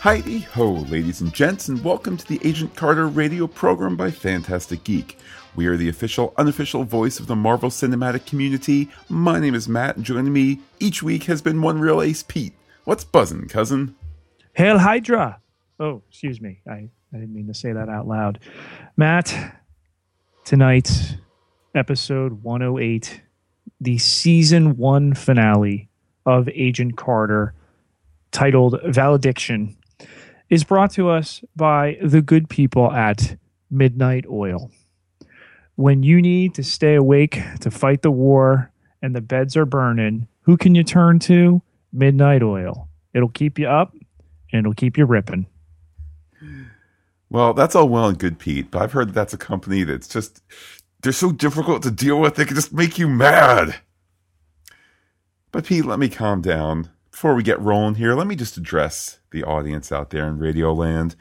Heidi ho, ladies and gents, and welcome to the Agent Carter radio program by Fantastic Geek. We are the official, unofficial voice of the Marvel Cinematic community. My name is Matt, and joining me each week has been one real ace, Pete. What's buzzing, cousin? Hail Hydra! Oh, excuse me. I, I didn't mean to say that out loud. Matt, tonight, episode 108, the season one finale of Agent Carter, titled Valediction, is brought to us by the good people at Midnight Oil. When you need to stay awake to fight the war and the beds are burning, who can you turn to? Midnight Oil. It'll keep you up and it'll keep you ripping. Well, that's all well and good, Pete, but I've heard that that's a company that's just, they're so difficult to deal with, they can just make you mad. But Pete, let me calm down. Before we get rolling here, let me just address the audience out there in Radioland.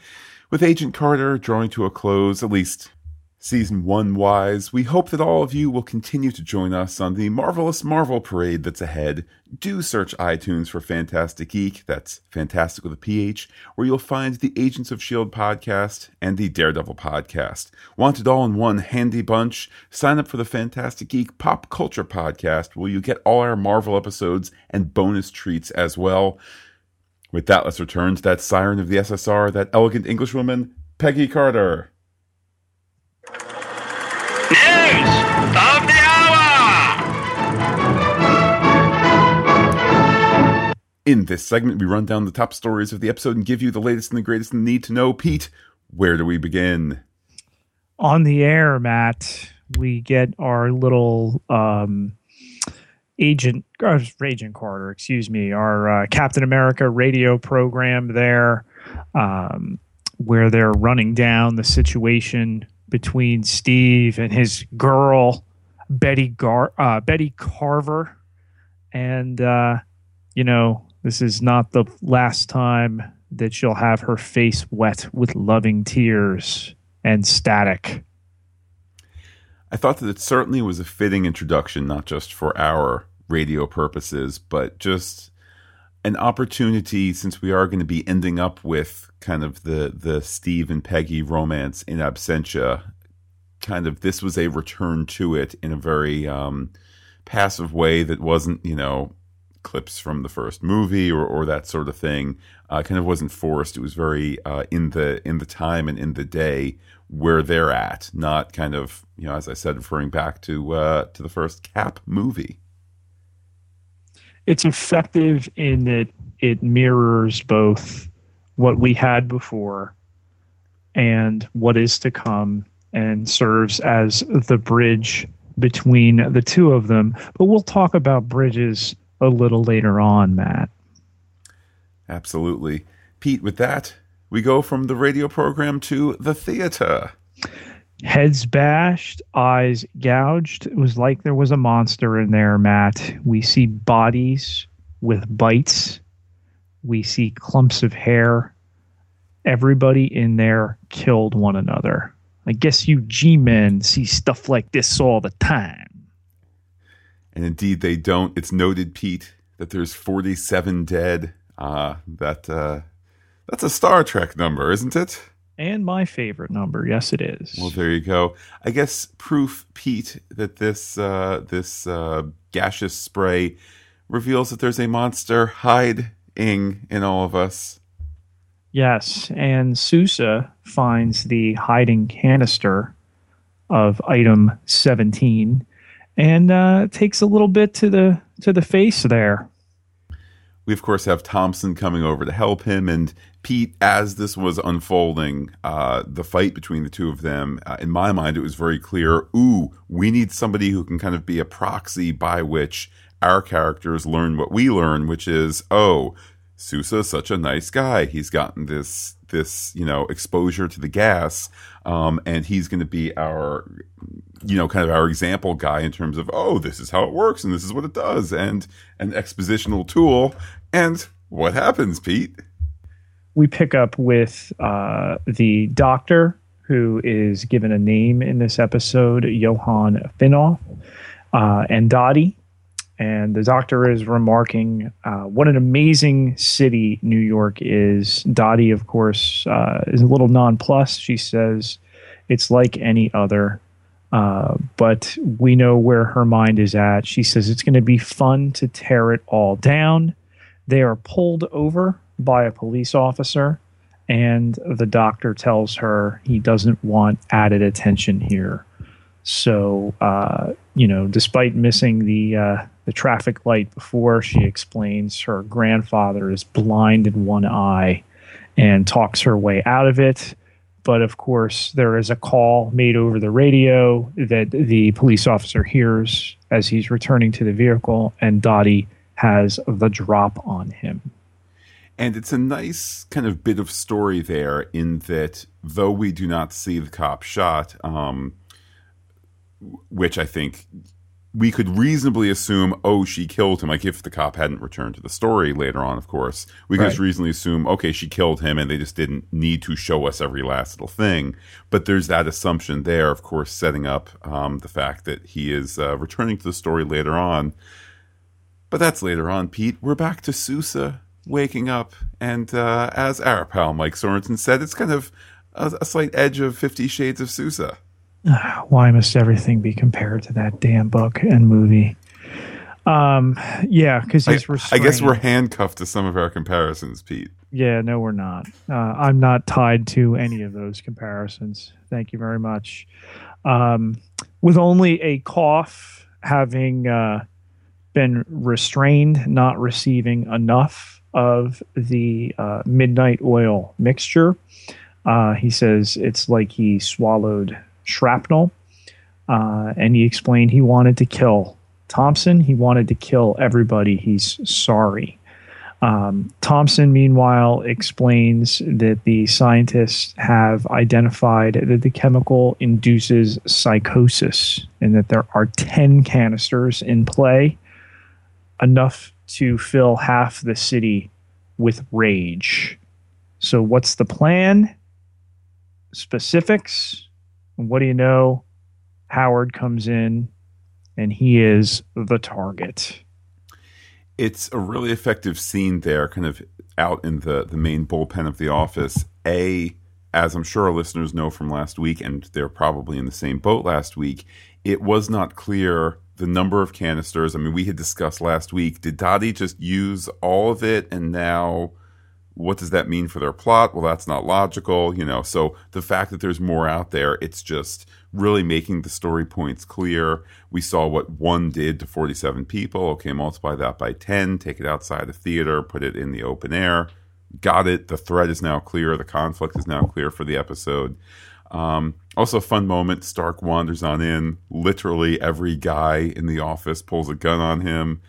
With Agent Carter drawing to a close, at least season one wise, we hope that all of you will continue to join us on the marvelous Marvel parade that's ahead. Do search iTunes for Fantastic Geek, that's Fantastic with a PH, where you'll find the Agents of S.H.I.E.L.D. podcast and the Daredevil podcast. Want it all in one handy bunch? Sign up for the Fantastic Geek Pop Culture podcast, where you get all our Marvel episodes and bonus treats as well. With that, let's return to that siren of the SSR, that elegant Englishwoman, Peggy Carter. In this segment, we run down the top stories of the episode and give you the latest and the greatest and need to know. Pete, where do we begin? On the air, Matt, we get our little um, agent, uh, Agent Carter, excuse me, our uh, Captain America radio program there, um, where they're running down the situation between Steve and his girl, Betty Gar, uh, Betty Carver, and uh, you know this is not the last time that she'll have her face wet with loving tears and static. I thought that it certainly was a fitting introduction, not just for our radio purposes, but just an opportunity since we are going to be ending up with kind of the the Steve and Peggy romance in absentia. Kind of this was a return to it in a very um, passive way that wasn't, you know, clips from the first movie or, or that sort of thing. Uh, kind of wasn't forced. It was very uh, in the in the time and in the day where they're at, not kind of you know, as I said, referring back to uh, to the first Cap movie. It's effective in that it mirrors both what we had before and what is to come and serves as the bridge between the two of them. But we'll talk about bridges a little later on, Matt. Absolutely. Pete, with that, we go from the radio program to the theater. Heads bashed, eyes gouged. It was like there was a monster in there, Matt. We see bodies with bites. We see clumps of hair. Everybody in there killed one another. I guess you G men see stuff like this all the time. And indeed, they don't. It's noted, Pete, that there's 47 dead. Uh, that uh, that's a Star Trek number, isn't it? And my favorite number, yes, it is. Well, there you go. I guess proof, Pete, that this uh, this uh, gaseous spray reveals that there's a monster hiding in all of us. Yes, and Sousa finds the hiding canister of item 17 and uh, takes a little bit to the to the face there. We of course have Thompson coming over to help him, and Pete. As this was unfolding, uh, the fight between the two of them, uh, in my mind, it was very clear. Ooh, we need somebody who can kind of be a proxy by which our characters learn what we learn, which is, oh, Sousa's such a nice guy. He's gotten this this you know exposure to the gas, um, and he's going to be our you know kind of our example guy in terms of oh this is how it works and this is what it does and an expositional tool. And what happens, Pete? We pick up with uh, the doctor who is given a name in this episode, Johann Fennhoff, uh, and Dottie and the doctor is remarking uh, what an amazing city New York is. Dottie, of course, uh, is a little nonplussed. She says it's like any other, uh, but we know where her mind is at. She says it's going to be fun to tear it all down. They are pulled over by a police officer, and the doctor tells her he doesn't want added attention here. So, uh, you know, despite missing the uh, the traffic light before, she explains her grandfather is blind in one eye, and talks her way out of it. But of course, there is a call made over the radio that the police officer hears as he's returning to the vehicle, and Dottie has the drop on him. And it's a nice kind of bit of story there in that though we do not see the cop shot, um, which I think we could reasonably assume, oh, she killed him. Like if the cop hadn't returned to the story later on, of course, we could Right. just reasonably assume, okay, she killed him, and they just didn't need to show us every last little thing. But there's that assumption there, of course, setting up um, the fact that he is uh, returning to the story later on. But that's later on, Pete. We're back to Sousa waking up, and uh, as our pal Mike Sorensen said, it's kind of a, a slight edge of Fifty Shades of Sousa. Why must everything be compared to that damn book and movie? Um, yeah, because I, he's I restrained. guess we're handcuffed to some of our comparisons, Pete. Yeah, no, we're not. Uh, I'm not tied to any of those comparisons. Thank you very much. Um, with only a cough, having uh, been restrained, not receiving enough of the uh, midnight oil mixture, uh, he says it's like he swallowed shrapnel. Uh, and he explained he wanted to kill Thompson. He wanted to kill everybody. He's sorry. Um, Thompson, meanwhile, explains that the scientists have identified that the chemical induces psychosis and that there are 10 canisters in play, enough to fill half the city with rage. So, what's the plan? Specifics. And what do you know? Howard comes in and he is the target. It's a really effective scene there, kind of out in the, the main bullpen of the office. A, as I'm sure our listeners know from last week, and they're probably in the same boat last week, it was not clear the number of canisters. I mean, we had discussed last week. Did Dottie just use all of it and now what does that mean for their plot? Well, that's not logical, you know. So the fact that there's more out there, it's just really making the story points clear. We saw what one did to 47 people. Okay, multiply that by 10, take it outside the theater, put it in the open air. Got it. The thread is now clear. The conflict is now clear for the episode. Um, also, a fun moment. Stark wanders on in. Literally, every guy in the office pulls a gun on him.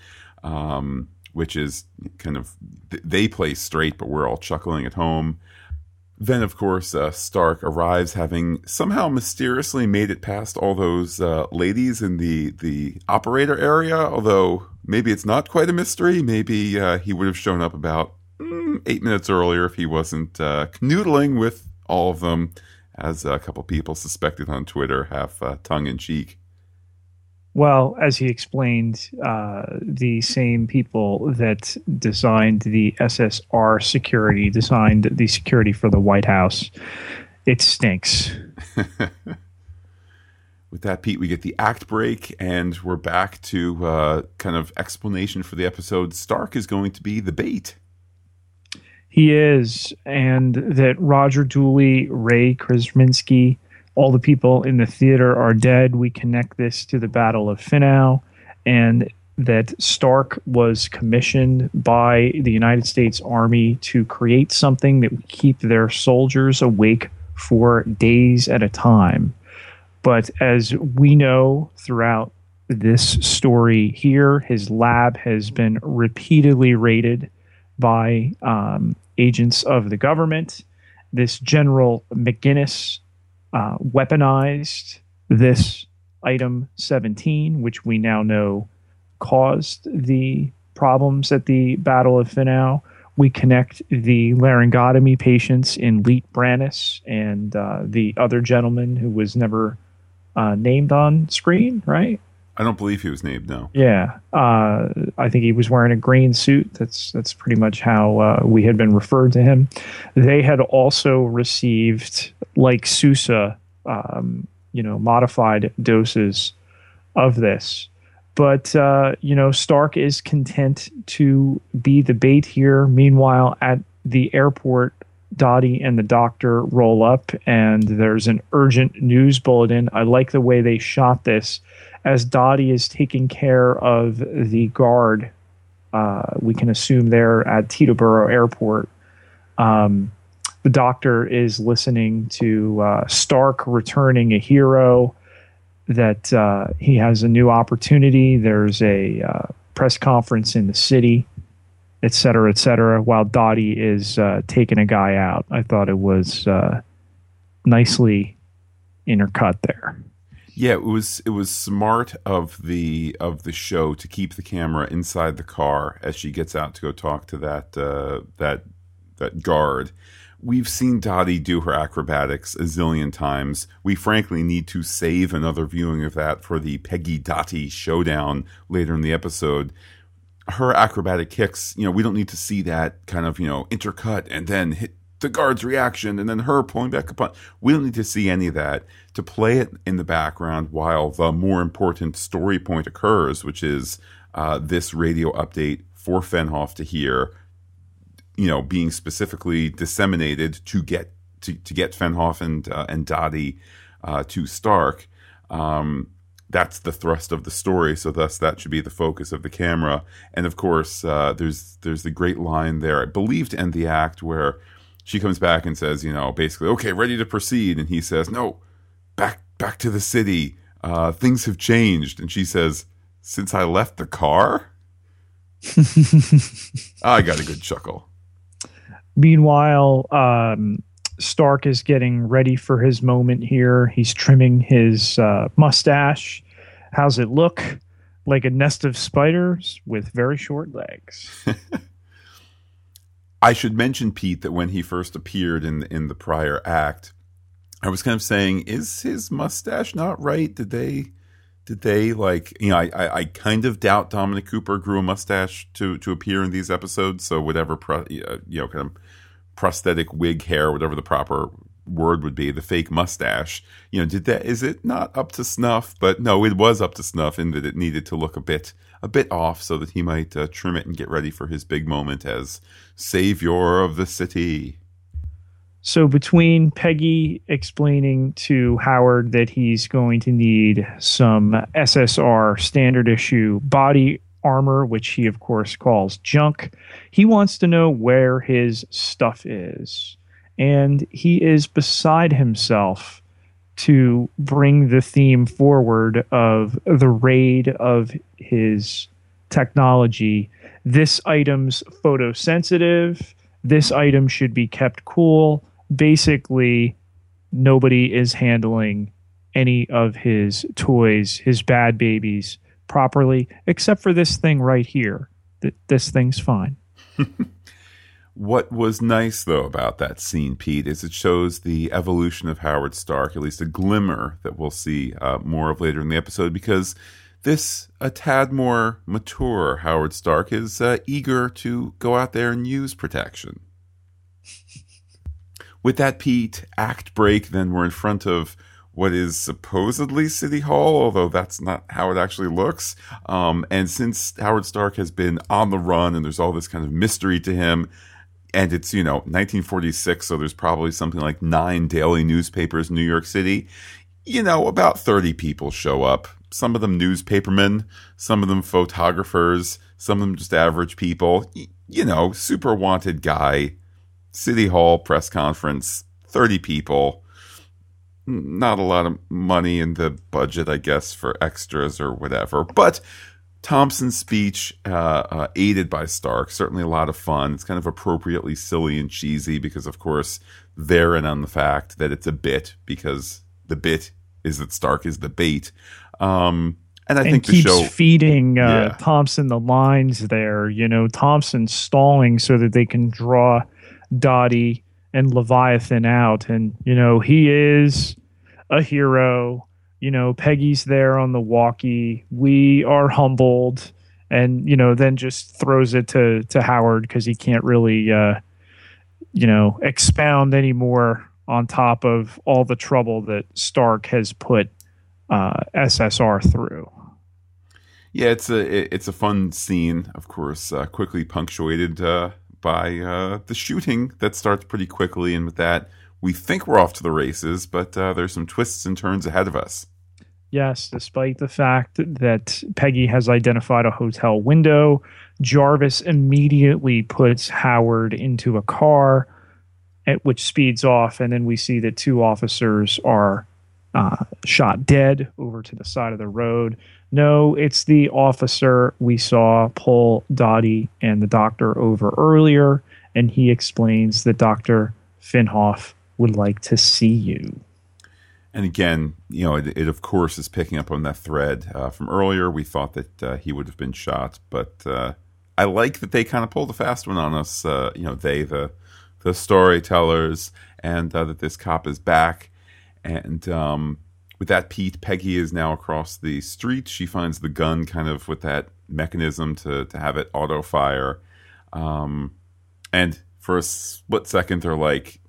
Um, which is kind of they play straight, but we're all chuckling at home. Then, of course, uh, Stark arrives, having somehow mysteriously made it past all those uh, ladies in the the operator area. Although maybe it's not quite a mystery. Maybe uh, he would have shown up about mm, eight minutes earlier if he wasn't uh, canoodling with all of them, as a couple people suspected on Twitter, half uh, tongue in cheek. Well, as he explained, uh, the same people that designed the SSR security designed the security for the White House. It stinks. With that, Pete, we get the act break, and we're back to uh, kind of explanation for the episode. Stark is going to be the bait. He is, and that Roger Dooley, Ray Krzeminski, all the people in the theater are dead. We connect this to the Battle of Finow, and that Stark was commissioned by the United States Army to create something that would keep their soldiers awake for days at a time. But as we know throughout this story here, his lab has been repeatedly raided by um, agents of the government. This General McGinnis uh, weaponized this item 17, which we now know caused the problems at the Battle of Finow. We connect the laryngotomy patients in Leet Brannis and uh, the other gentleman who was never uh, named on screen, right? I don't believe he was named. No. Yeah, uh, I think he was wearing a green suit. That's that's pretty much how uh, we had been referred to him. They had also received, like Sousa, um, you know, modified doses of this. But uh, you know, Stark is content to be the bait here. Meanwhile, at the airport, Dottie and the doctor roll up, and there's an urgent news bulletin. I like the way they shot this as Dottie is taking care of the guard. Uh, we can assume they're at Teterboro Airport. Um, the doctor is listening to uh, Stark returning a hero, that uh, he has a new opportunity. There's a uh, press conference in the city, et cetera, et cetera, while Dottie is uh, taking a guy out. I thought it was uh, nicely intercut there. Yeah, it was it was smart of the of the show to keep the camera inside the car as she gets out to go talk to that uh, that that guard. We've seen Dottie do her acrobatics a zillion times. We frankly need to save another viewing of that for the Peggy Dottie showdown later in the episode. Her acrobatic kicks, you know, we don't need to see that kind of, you know, intercut and then hit the guard's reaction and then her pulling back upon. We don't need to see any of that. To play it in the background while the more important story point occurs, which is uh, this radio update for Fennhoff to hear you know, being specifically disseminated to get to, to get Fennhoff and uh, and Dottie uh, to Stark. Um, that's the thrust of the story, so thus that should be the focus of the camera. And of course, uh, there's there's the great line there, I believe, to end the act where she comes back and says, you know, basically, okay, ready to proceed, and he says, no, back back to the city. Uh, things have changed, and she says, since I left the car. I got a good chuckle. Meanwhile, um, Stark is getting ready for his moment here. He's trimming his uh, mustache. How's it look? Like a nest of spiders with very short legs. I should mention, Pete, that when he first appeared in in the prior act, I was kind of saying, is his mustache not right? Did they did they like you know I, I, kind of doubt Dominic Cooper grew a mustache to to appear in these episodes so whatever pro, uh, you know kind of prosthetic wig hair whatever the proper word would be the fake mustache you know did that is it not up to snuff but no it was up to snuff in that it needed to look a bit a bit off so that he might uh, trim it and get ready for his big moment as savior of the city so between Peggy explaining to Howard that he's going to need some SSR standard issue body armor, which he of course calls junk, he wants to know where his stuff is. And he is beside himself to bring the theme forward of the raid of his technology. This item's photosensitive. This item should be kept cool basically nobody is handling any of his toys, his bad babies, properly, except for this thing right here. That this thing's fine. what was nice though about that scene, Pete, is it shows the evolution of Howard Stark, at least a glimmer that we'll see uh, more of later in the episode, because this a tad more mature Howard Stark is uh, eager to go out there and use protection with that Pete act break, then we're in front of what is supposedly City Hall, although that's not how it actually looks. Um, and since Howard Stark has been on the run and there's all this kind of mystery to him, and it's, you know, 1946, so there's probably something like nine daily newspapers in New York City, you know, about 30 people show up. Some of them newspapermen, some of them photographers, some of them just average people. You know, super wanted guy City Hall press conference, 30 people. Not a lot of money in the budget, I guess, for extras or whatever. But Thompson's speech, uh, uh, aided by Stark, certainly a lot of fun. It's kind of appropriately silly and cheesy because, of course, they're in on the fact that it's a bit because the bit is that Stark is the bait. Um, and I and think keeps the show feeding uh, Yeah. Thompson the lines there. You know, Thompson stalling so that they can draw Dottie and Leviathan out. And, you know, he is a hero. You know, Peggy's there on the walkie. We are humbled, and you know, then just throws it to to Howard because he can't really, uh, you know, expound anymore on top of all the trouble that Stark has put uh, SSR through. Yeah, it's a it's a fun scene, of course, uh, quickly punctuated uh, by uh, the shooting that starts pretty quickly, and with that, we think we're off to the races, but uh, there's some twists and turns ahead of us. Yes, despite the fact that Peggy has identified a hotel window, Jarvis immediately puts Howard into a car, at which speeds off, and then we see that two officers are uh, shot dead over to the side of the road. No, it's the officer we saw pull Dottie and the doctor over earlier, and he explains that Dr. Fennhoff would like to see you. And again, you know, it, it of course is picking up on that thread uh, from earlier. We thought that uh, he would have been shot, but uh, I like that they kind of pulled a fast one on us. Uh, you know, they the the storytellers, and uh, that this cop is back. And um, with that, Pete Peggy is now across the street. She finds the gun, kind of with that mechanism to to have it auto fire. Um, and for a split second, they're like,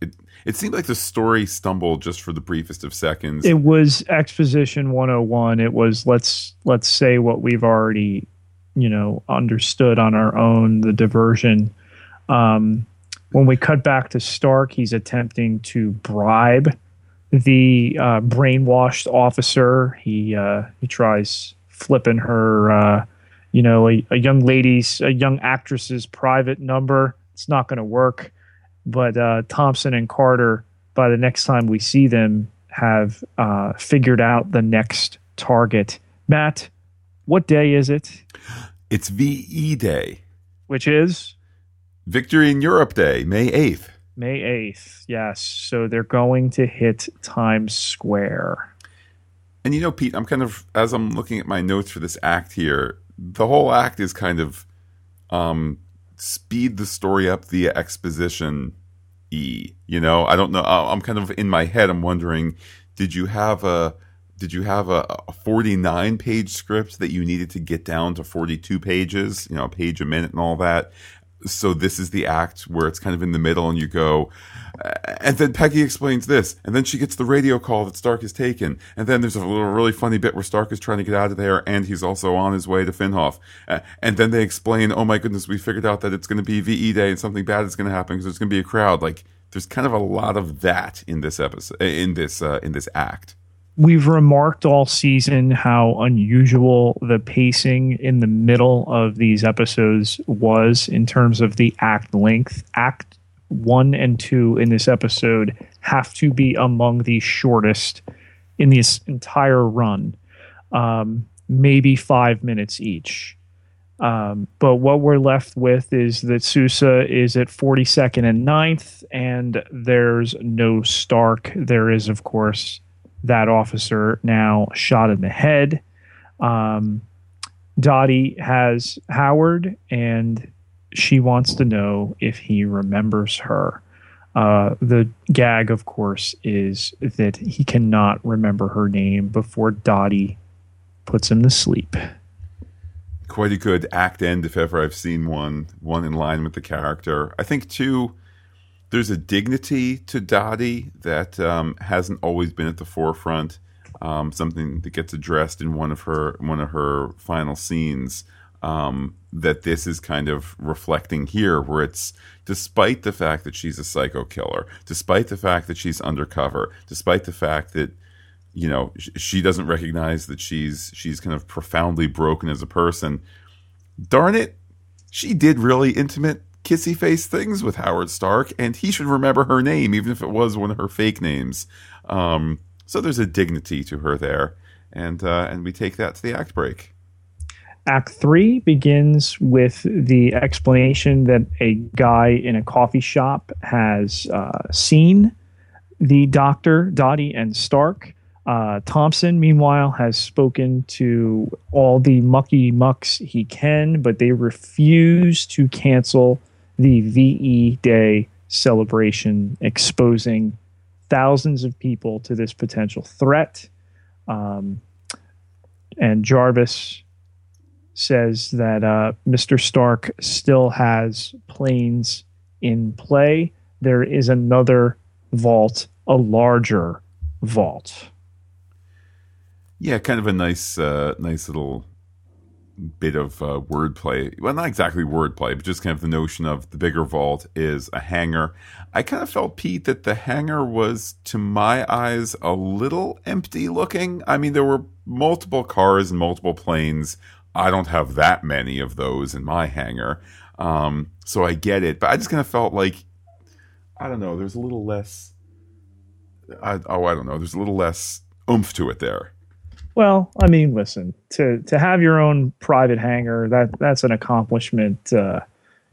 it, it seemed like the story stumbled just for the briefest of seconds. It was exposition 101. It was let's let's say what we've already, you know, understood on our own, the diversion. Um, when we cut back to Stark, he's attempting to bribe the uh, brainwashed officer. He uh, he tries flipping her, uh, you know, a, a young lady's, a young actress's private number. It's not going to work. But uh, Thompson and Carter, by the next time we see them, have uh, figured out the next target. Matt, what day is it? It's VE Day, Which is Victory in Europe Day, May 8th. May 8th. Yes. So they're going to hit Times Square. And you know, Pete, I'm kind of as I'm looking at my notes for this act here, the whole act is kind of um speed the story up via exposition e. You know, I don't know. I'm kind of in my head. I'm wondering, did you have a did you have a, a 49 page script that you needed to get down to 42 pages? You know, a page a minute and all that. So this is the act where it's kind of in the middle, and you go, and then Peggy explains this, and then she gets the radio call that Stark has taken, and then there's a little really funny bit where Stark is trying to get out of there, and he's also on his way to Fennhoff, uh, and then they explain, oh my goodness, we figured out that it's going to be VE Day, and something bad is going to happen because there's going to be a crowd. Like there's kind of a lot of that in this episode, in this uh, in this act. We've remarked all season how unusual the pacing in the middle of these episodes was in terms of the act length. Act one and two in this episode have to be among the shortest in this entire run, um, maybe five minutes each. Um, but what we're left with is that Sousa is at 42nd and 9th, and there's no Stark. There is, of course, that officer now shot in the head. Um, Dottie has Howard, and she wants to know if he remembers her. Uh, the gag, of course, is that he cannot remember her name before Dottie puts him to sleep. quite a good act end if ever I've seen one. One in line with the character. I think too. There's a dignity to Dottie that um, hasn't always been at the forefront. Um, something that gets addressed in one of her one of her final scenes. Um, that this is kind of reflecting here, where it's despite the fact that she's a psycho killer, despite the fact that she's undercover, despite the fact that you know she doesn't recognize that she's she's kind of profoundly broken as a person darn it she did really intimate kissy face things with howard stark and he should remember her name even if it was one of her fake names um, so there's a dignity to her there and uh, and we take that to the act break Act three begins with the explanation that a guy in a coffee shop has uh, seen the doctor, Dottie, and Stark. Uh, Thompson, meanwhile, has spoken to all the mucky mucks he can, but they refuse to cancel the VE Day celebration, exposing thousands of people to this potential threat. Um, and Jarvis says that uh, Mr. Stark still has planes in play. There is another vault, a larger vault. Yeah, kind of a nice, uh, nice little bit of uh, wordplay. Well, not exactly wordplay, but just kind of the notion of the bigger vault is a hangar. I kind of felt, Pete, that the hangar was, to my eyes, a little empty looking. I mean, there were multiple cars and multiple planes. I don't have that many of those in my hangar. Um, so I get it. But I just kind of felt like, I don't know, there's a little less. I, oh, I don't know. There's a little less oomph to it there. Well, I mean, listen to to have your own private hangar that that's an accomplishment. Uh,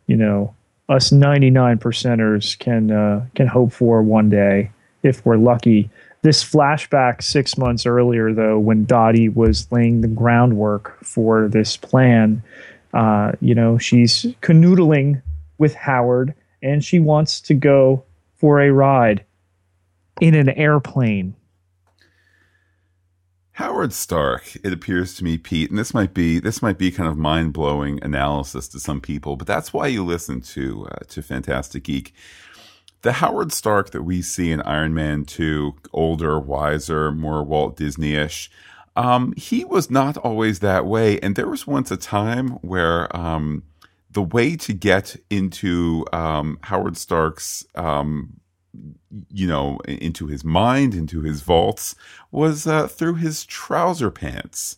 you know, us ninety nine percenters can uh, can hope for one day if we're lucky. This flashback six months earlier, though, when Dottie was laying the groundwork for this plan, uh, you know, she's canoodling with Howard and she wants to go for a ride in an airplane Howard Stark, it appears to me, Pete, and this might be this might be kind of mind blowing analysis to some people, but that's why you listen to uh, to Fantastic Geek. The Howard Stark that we see in Iron Man Two, older, wiser, more Walt Disney ish, um, he was not always that way, and there was once a time where um, the way to get into um, Howard Stark's um, you know, into his mind, into his vaults, was uh, through his trouser pants.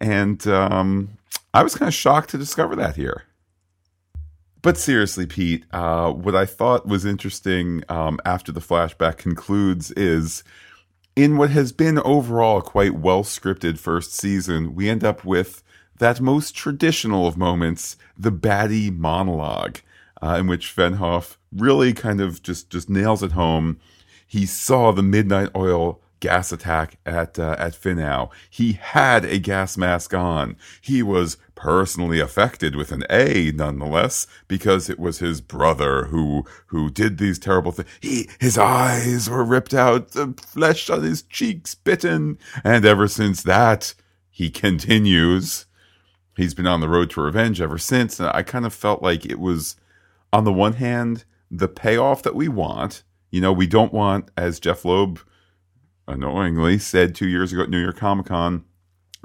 And um, I was kind of shocked to discover that here. But seriously, Pete, uh, what I thought was interesting um, after the flashback concludes is in what has been overall quite well scripted first season, we end up with that most traditional of moments, the baddie monologue uh, in which Fennhoff really kind of just just nails it home. He saw the midnight oil gas attack at uh, at Finow. He had a gas mask on. He was personally affected with an A, nonetheless, because it was his brother who who did these terrible things. He his eyes were ripped out, the flesh on his cheeks bitten, and ever since that, he continues. He's been on the road to revenge ever since. And I kind of felt like it was on the one hand, the payoff that we want. You know, we don't want, as Jeph Loeb annoyingly said two years ago at New York Comic Con,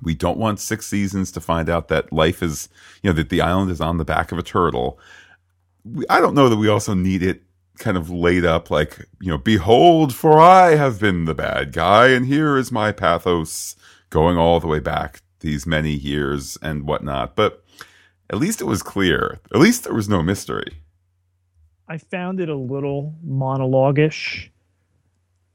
we don't want six seasons to find out that life is, you know, that the island is on the back of a turtle. We, I don't know that we also need it kind of laid up like, you know, behold, for I have been the bad guy, and here is my pathos going all the way back these many years and whatnot. But at least it was clear. At least there was no mystery. I found it a little monologuish.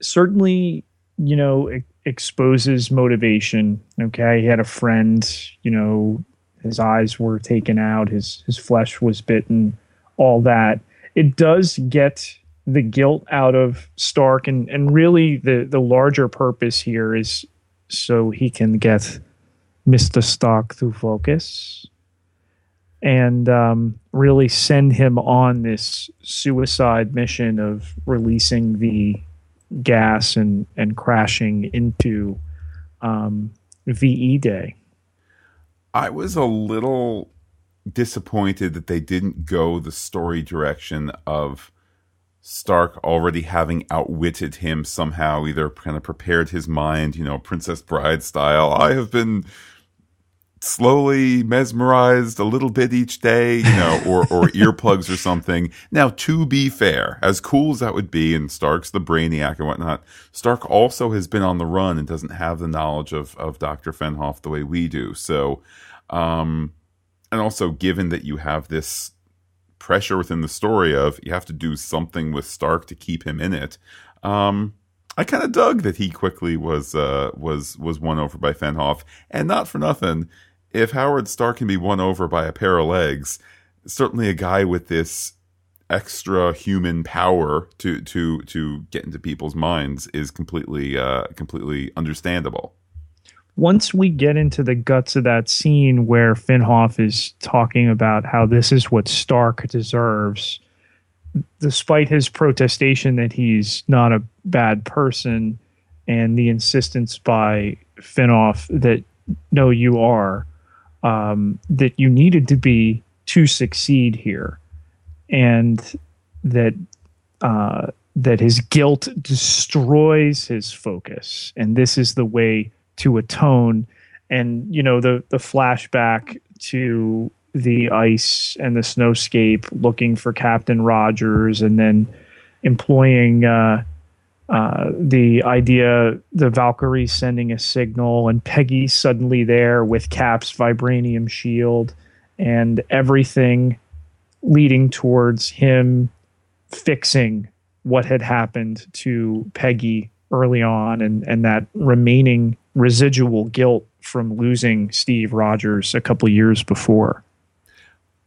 Certainly, you know, it exposes motivation. Okay, he had a friend. You know, his eyes were taken out, his his flesh was bitten, all that. It does get the guilt out of Stark, and and really the the larger purpose here is so he can get Mister Stark to focus and um, really send him on this suicide mission of releasing the gas and, and crashing into um, VE Day. I was a little disappointed that they didn't go the story direction of Stark already having outwitted him somehow, either kind of prepared his mind, you know, Princess Bride style. I have been slowly mesmerized a little bit each day, you know, or, or earplugs or something. Now, to be fair, as cool as that would be, and Stark's the brainiac and whatnot, Stark also has been on the run and doesn't have the knowledge of, of Dr. Fennhoff the way we do. So, um, and also given that you have this pressure within the story of you have to do something with Stark to keep him in it, um, I kind of dug that he quickly was uh, was was won over by Fennhoff, and not for nothing if Howard Stark can be won over by a pair of legs, certainly a guy with this extra human power to to to get into people's minds is completely uh, completely understandable. Once we get into the guts of that scene where Fennhoff is talking about how this is what Stark deserves, despite his protestation that he's not a bad person, and the insistence by Fennhoff that no, you are um, that you needed to be to succeed here, and that uh, that his guilt destroys his focus, and this is the way to atone. And you know the the flashback to the ice and the snowscape, looking for Captain Rogers, and then employing. Uh, uh, the idea the Valkyrie sending a signal and Peggy suddenly there with Cap's vibranium shield and everything leading towards him fixing what had happened to Peggy early on and, and that remaining residual guilt from losing Steve Rogers a couple years before.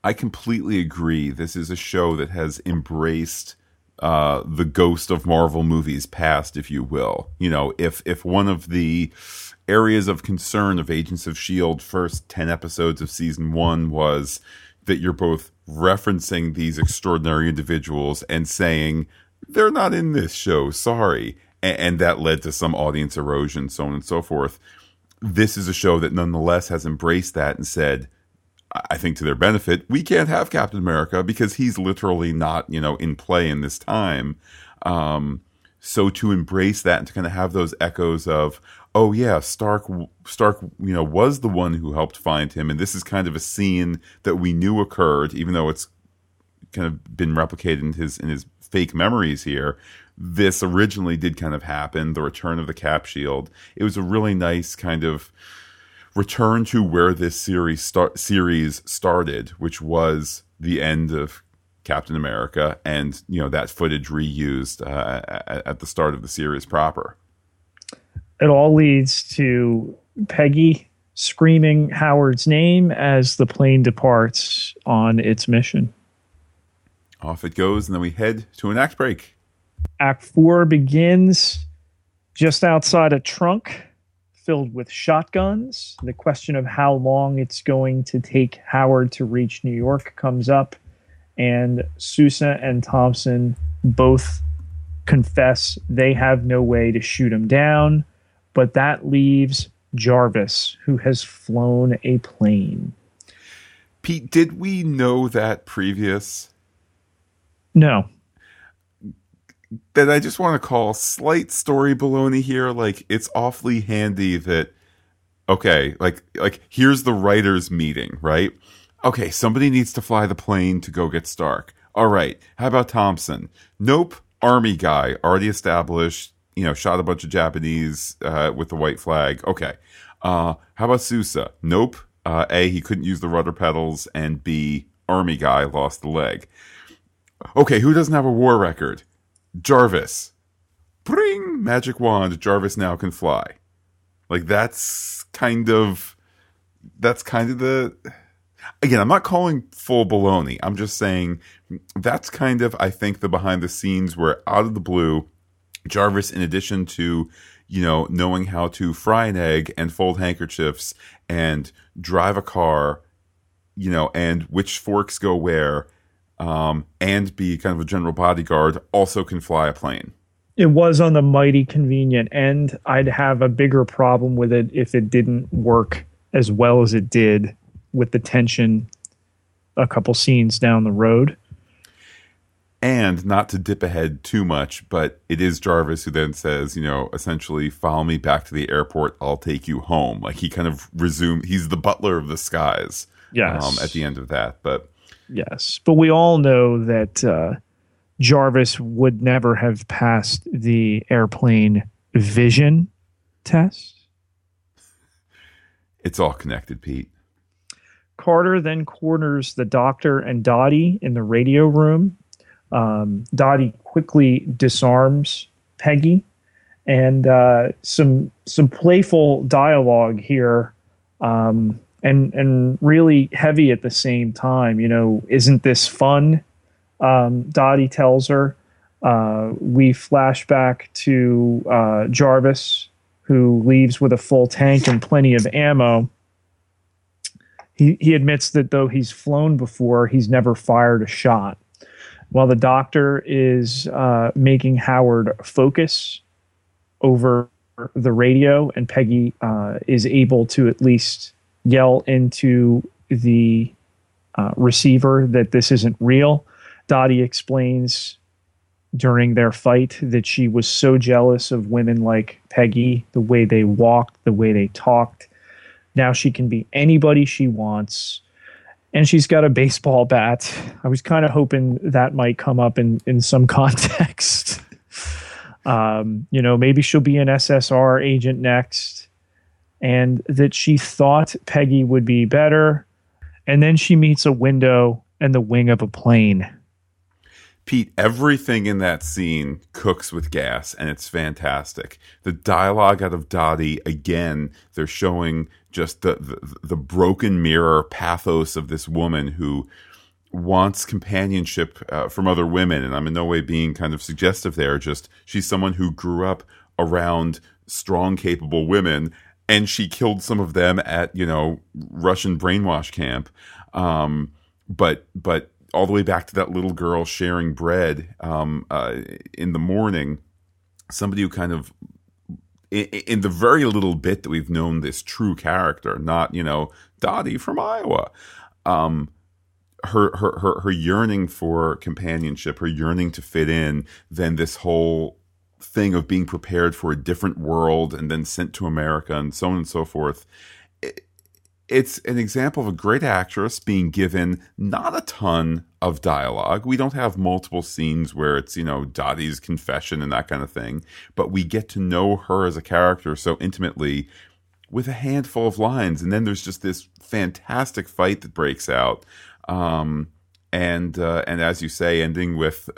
I completely agree. This is a show that has embraced uh, the ghost of Marvel movies past, if you will. You know, if if one of the areas of concern of Agents of Shield first ten episodes of season one was that you're both referencing these extraordinary individuals and saying they're not in this show, sorry, and, and that led to some audience erosion, so on and so forth. This is a show that nonetheless has embraced that and said I think to their benefit, we can't have Captain America because he's literally not, you know, in play in this time. Um, so to embrace that and to kind of have those echoes of, oh yeah, Stark, Stark, you know, was the one who helped find him, and this is kind of a scene that we knew occurred, even though it's kind of been replicated in his in his fake memories here. This originally did kind of happen, the return of the Cap Shield. It was a really nice kind of return to where this series start, series started, which was the end of Captain America, and you know that footage reused uh, at, at the start of the series proper. It all leads to Peggy screaming Howard's name as the plane departs on its mission. Off it goes, and then we head to an act break. Act four begins just outside a trunk filled with shotguns. The question of how long it's going to take Howard to reach New York comes up, and Sousa and Thompson both confess they have no way to shoot him down, but that leaves Jarvis, who has flown a plane. Pete, did we know that previous? No that I just want to call slight story baloney here. Like it's awfully handy that okay, like like here's the writers meeting, right? Okay, somebody needs to fly the plane to go get Stark. All right, how about Thompson? Nope, army guy already established. You know, shot a bunch of Japanese uh, with the white flag. Okay, uh, how about Sousa? Nope. Uh, a, he couldn't use the rudder pedals, and B, army guy lost the leg. Okay, who doesn't have a war record? Jarvis. Bring magic wand. Jarvis now can fly. Like that's kind of that's kind of the again, I'm not calling full baloney. I'm just saying that's kind of I think the behind the scenes where out of the blue, Jarvis, in addition to you know knowing how to fry an egg and fold handkerchiefs and drive a car, you know, and which forks go where, um, and be kind of a general bodyguard, also can fly a plane. It was on the mighty convenient end. I'd have a bigger problem with it if it didn't work as well as it did with the tension a couple scenes down the road. And not to dip ahead too much, but it is Jarvis who then says, you know, essentially, follow me back to the airport. I'll take you home. Like he kind of resumed, he's the butler of the skies. Yes. Um, at the end of that. But Yes, but we all know that uh, Jarvis would never have passed the airplane vision test. It's all connected, Pete. Carter then corners the doctor and Dottie in the radio room. Um, Dottie quickly disarms Peggy, and uh, some some playful dialogue here. Um, and and really heavy at the same time. You know, isn't this fun? Um, Dottie tells her. Uh, we flash back to uh, Jarvis, who leaves with a full tank and plenty of ammo. He he admits that though he's flown before, he's never fired a shot. While the doctor is uh, making Howard focus over the radio, and Peggy uh, is able to at least yell into the uh, receiver that this isn't real. Dottie explains during their fight that she was so jealous of women like Peggy, the way they walked, the way they talked. Now she can be anybody she wants. And she's got a baseball bat. I was kind of hoping that might come up in, in some context. um, you know, maybe she'll be an SSR agent next. And that she thought Peggy would be better. And then she meets a window and the wing of a plane Pete, everything in that scene cooks with gas and it's fantastic. The dialogue out of Dottie, again, they're showing just the, the, the broken mirror pathos of this woman who wants companionship uh, from other women. And I'm in no way being kind of suggestive there. Just she's someone who grew up around strong, capable women and she killed some of them at, you know, Russian brainwash camp. Um, but, but all the way back to that little girl sharing bread um, uh, in the morning. Somebody who kind of, in, in, the very little bit that we've known this true character, not you know Dottie from Iowa, um, her her her her yearning for companionship, her yearning to fit in, then this whole thing of being prepared for a different world and then sent to America and so on and so forth. It, it's an example of a great actress being given not a ton of dialogue. We don't have multiple scenes where it's, you know, Dottie's confession and that kind of thing, but we get to know her as a character so intimately with a handful of lines. And then there's just this fantastic fight that breaks out. Um, and uh, and as you say, ending with,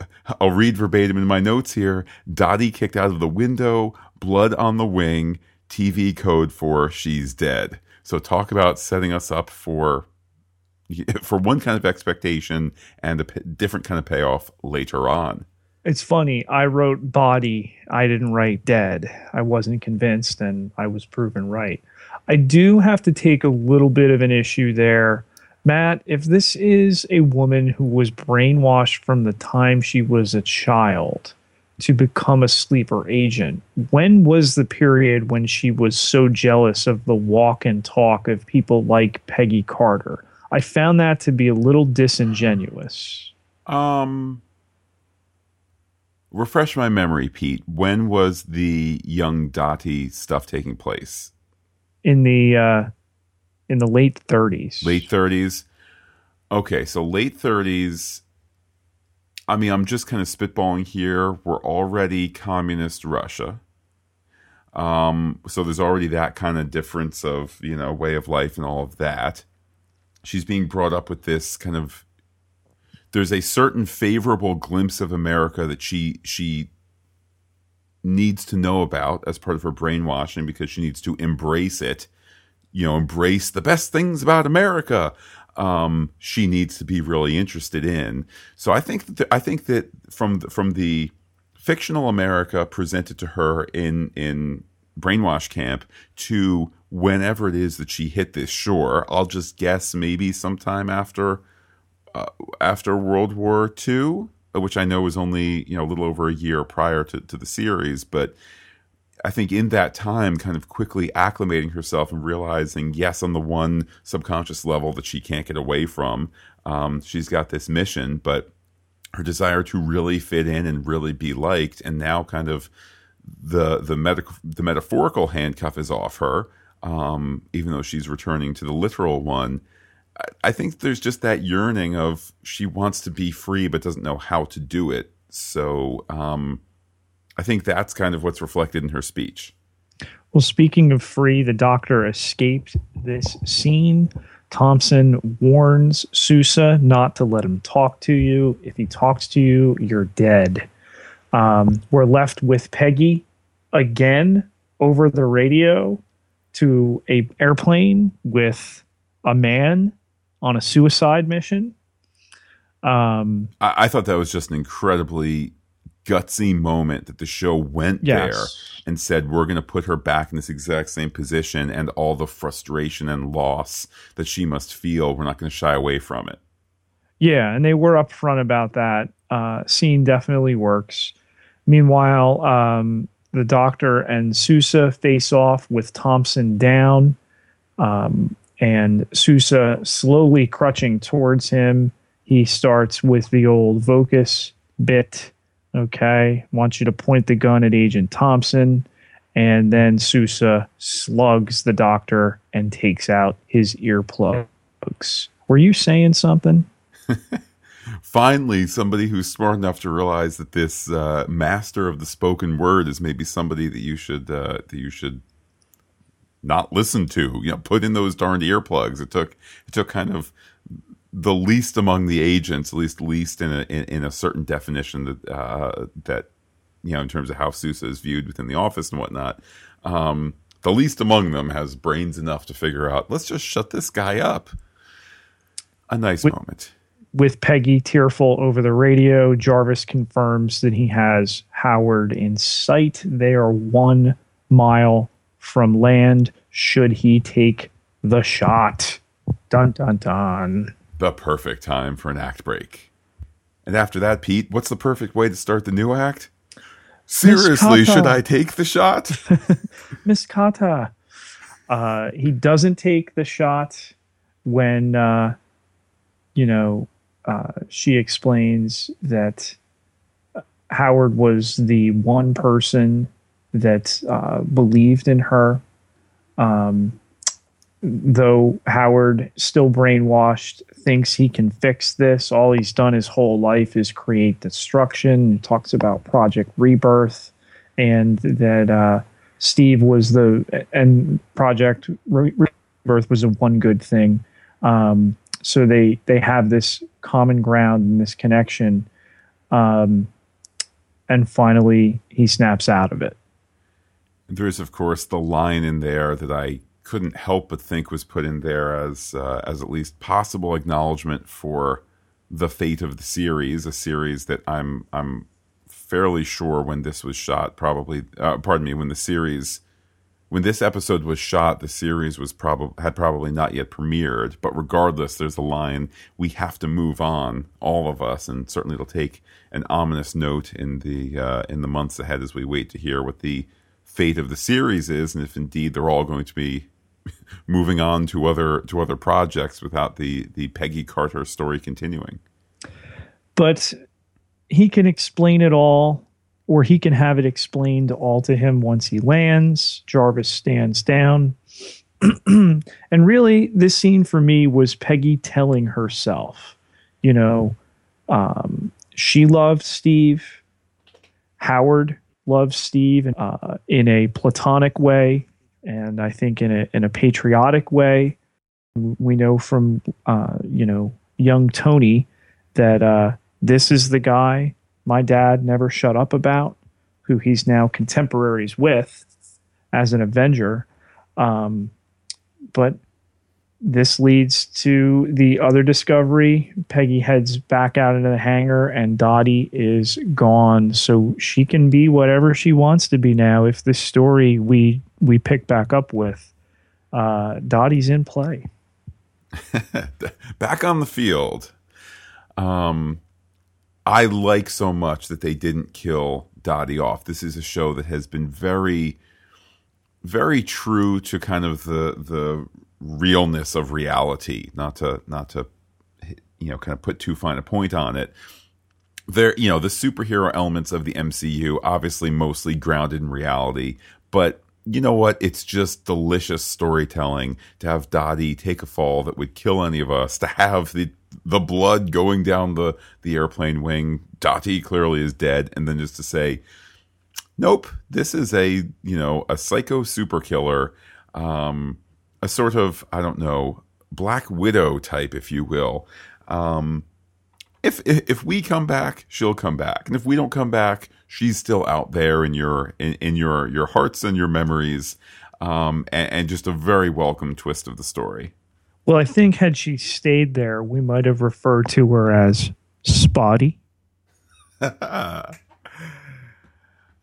I'll read verbatim in my notes here: Dottie kicked out of the window, blood on the wing, TV code for she's dead. So talk about setting us up for for one kind of expectation and a p- different kind of payoff later on. It's funny. I wrote body. I didn't write dead. I wasn't convinced, and I was proven right. I do have to take a little bit of an issue there. Matt, if this is a woman who was brainwashed from the time she was a child, to become a sleeper agent. When was the period when she was so jealous of the walk and talk of people like Peggy Carter? I found that to be a little disingenuous. Um refresh my memory, Pete. When was the young Dottie stuff taking place? In the uh in the late 30s. Late 30s. Okay, so late 30s I mean, I'm just kind of spitballing here. We're already communist Russia. Um, so there's already that kind of difference of, you know, way of life and all of that. She's being brought up with this kind of there's a certain favorable glimpse of America that she she needs to know about as part of her brainwashing because she needs to embrace it. You know, embrace the best things about America um, she needs to be really interested in. So I think that I think that from the, from the fictional America presented to her in in brainwash camp to whenever it is that she hit this shore, I'll just guess maybe sometime after uh, after World War II, which I know was only you know a little over a year prior to, to the series, but I think in that time, kind of quickly acclimating herself and realizing, yes, on the one subconscious level that she can't get away from, um, she's got this mission, but her desire to really fit in and really be liked, and now kind of the the medical the metaphorical handcuff is off her, um, even though she's returning to the literal one. I, I think there's just that yearning of she wants to be free but doesn't know how to do it. So um, I think that's kind of what's reflected in her speech. Well, speaking of free, the doctor escaped this scene. Thompson warns Sousa not to let him talk to you. If he talks to you, you're dead. Um, we're left with Peggy again over the radio to a airplane with a man on a suicide mission. Um, I, I, thought that was just an incredibly gutsy moment that the show went yes. there and said we're going to put her back in this exact same position and all the frustration and loss that she must feel we're not going to shy away from it yeah and they were upfront about that uh, scene definitely works meanwhile um, the doctor and Sousa face off with Thompson down, um, and Sousa slowly crutching towards him. He starts with the old Vocus bit. Okay, want you to point the gun at Agent Thompson, and then Sousa slugs the doctor and takes out his earplugs. Were you saying something? Finally, somebody who's smart enough to realize that this uh, master of the spoken word is maybe somebody that you should uh, that you should not listen to. You know, put in those darned earplugs. It took it took kind of the least among the agents, at least least in a in, in a certain definition that uh, that you know in terms of how Sousa is viewed within the office and whatnot. Um, the least among them has brains enough to figure out. Let's just shut this guy up. A nice With- moment. with Peggy tearful over the radio, Jarvis confirms that he has Howard in sight. They are one mile from land. Should he take the shot? Dun dun dun. The perfect time for an act break. And after that, Pete, what's the perfect way to start the new act? Seriously, should I take the shot? Miss Carter. Uh, he doesn't take the shot when, uh, you know, uh, she explains that Howard was the one person that uh, believed in her. Um, though Howard, still brainwashed, thinks he can fix this. All he's done his whole life is create destruction. Talks about Project Rebirth and that uh, Steve was the and Project Re- Rebirth was the one good thing. Um, so they they have this common ground and this connection, um, and finally he snaps out of it. There's, of course, the line in there that I couldn't help but think was put in there as uh, as at least possible acknowledgement for the fate of the series, a series that I'm I'm fairly sure when this was shot, probably uh, pardon me, when the series when this episode was shot, the series was probably had probably not yet premiered. But regardless, there's a line: "We have to move on, all of us," and certainly it'll take an ominous note in the uh, in the months ahead as we wait to hear what the fate of the series is, and if indeed they're all going to be moving on to other to other projects without the the Peggy Carter story continuing. but he can explain it all or he can have it explained all to him once he lands jarvis stands down. And really this scene for me was peggy telling herself you know um, she loved steve. Howard loves steve uh, in a platonic way and i think in a, in a patriotic way we know from uh, you know young tony that uh, this is the guy my dad never shut up about, who he's now contemporaries with as an Avenger. Um, but this leads to the other discovery. Peggy heads back out into the hangar, and Dottie is gone. So she can be whatever she wants to be now. If this story we we pick back up with, uh, Dottie's in play. Back on the field. Um, I like so much that they didn't kill Dottie off. This is a show that has been very, very true to kind of the the realness of reality. Not to not to you know kind of put too fine a point on it. There, you know, the superhero elements of the MCU obviously mostly grounded in reality, but you know what? It's just delicious storytelling to have Dottie take a fall that would kill any of us, to have the the blood going down the the airplane wing. Dottie clearly is dead, and then just to say, nope, this is a you know a psycho super killer, um, a sort of I don't know Black Widow type, if you will. Um, if, if if we come back, she'll come back, and if we don't come back, she's still out there in your in, in your your hearts and your memories, um, and, and just a very welcome twist of the story. Well, I think had she stayed there, we might have referred to her as Spotty.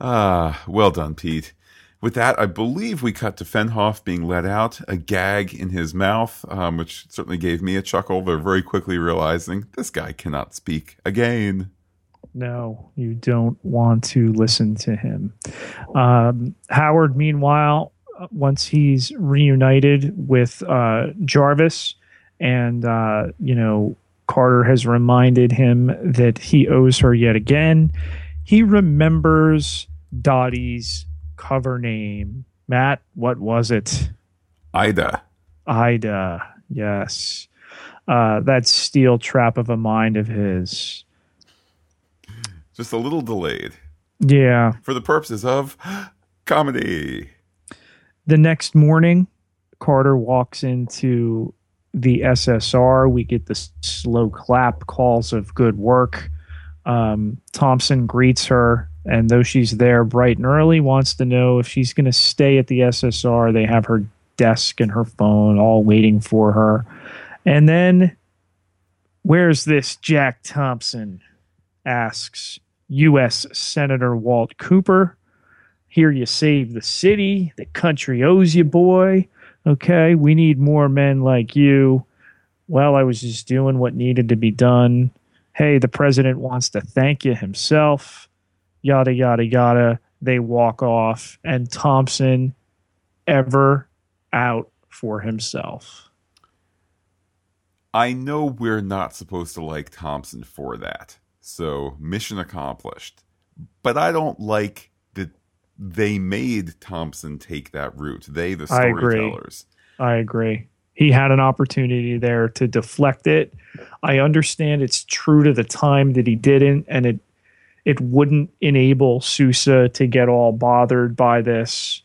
Ah, well done, Pete. With that, I believe we cut to Fennhoff being let out, a gag in his mouth, um, which certainly gave me a chuckle, but very quickly realizing this guy cannot speak again. No, you don't want to listen to him. Um, Howard, meanwhile, uh, once he's reunited with uh, Jarvis, and uh, you know Carter has reminded him that he owes her yet again. He remembers Dottie's cover name. Matt, what was it? Ida. Ida. Yes. Uh, that steel trap of a mind of his. Just a little delayed Yeah. for the purposes of comedy. The next morning, Carter walks into the SSR. We get the slow clap calls of good work. Um, Thompson greets her, and though she's there bright and early, wants to know if she's going to stay at the SSR. They have her desk and her phone all waiting for her. And then, where's this Jack Thompson? asks U.S. Senator Walt Cooper. Here you save the city. The country owes you, boy. Okay, we need more men like you. Well, I was just doing what needed to be done. Hey, the president wants to thank you himself. Yada, yada, yada. They walk off, and Thompson ever out for himself. I know we're not supposed to like Thompson for that. So, mission accomplished. But I don't like that they made Thompson take that route. They, the I agree. storytellers. I agree. He had an opportunity there to deflect it. I understand it's true to the time that he didn't, and it it wouldn't enable Sousa to get all bothered by this.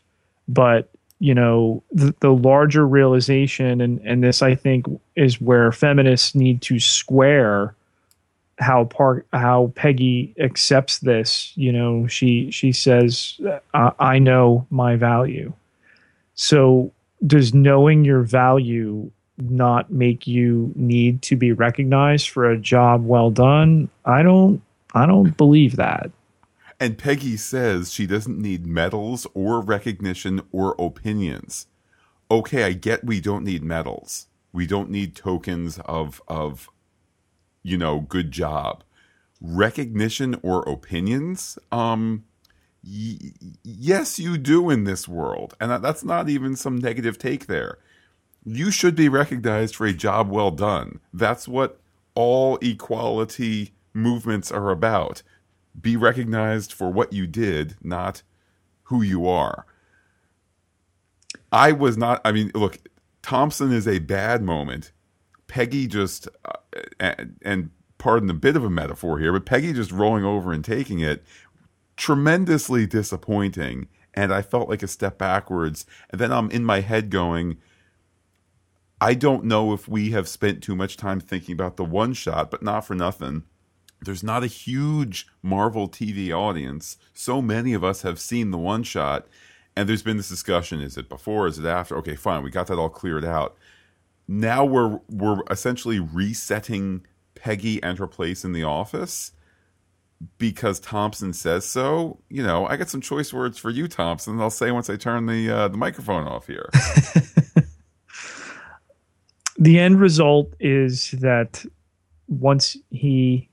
But you know, the, the larger realization, and and this I think is where feminists need to square how part how Peggy accepts this. You know, she she says, I, "I know my value." So does knowing your value not make you need to be recognized for a job well done? I don't I don't believe that. And Peggy says she doesn't need medals or recognition or opinions. Okay, I get we don't need medals. We don't need tokens of of you know, good job. Recognition or opinions? Um y- yes, you do in this world. And that's not even some negative take there. You should be recognized for a job well done. That's what all equality movements are about be recognized for what you did, not who you are. I was not, I mean, look, Thompson is a bad moment. Peggy just, uh, and, pardon the bit of a metaphor here, but Peggy just rolling over and taking it, tremendously disappointing. And I felt like a step backwards. And then I'm in my head going, I don't know if we have spent too much time thinking about the one shot, but not for nothing there's not a huge Marvel TV audience. So many of us have seen the one shot, and there's been this discussion: is it before? Is it after? Okay, fine, we got that all cleared out. Now we're we're essentially resetting Peggy and her place in the office because Thompson says so. You know, I got some choice words for you, Thompson. I'll say once I turn the uh, the microphone off here. The end result is that once he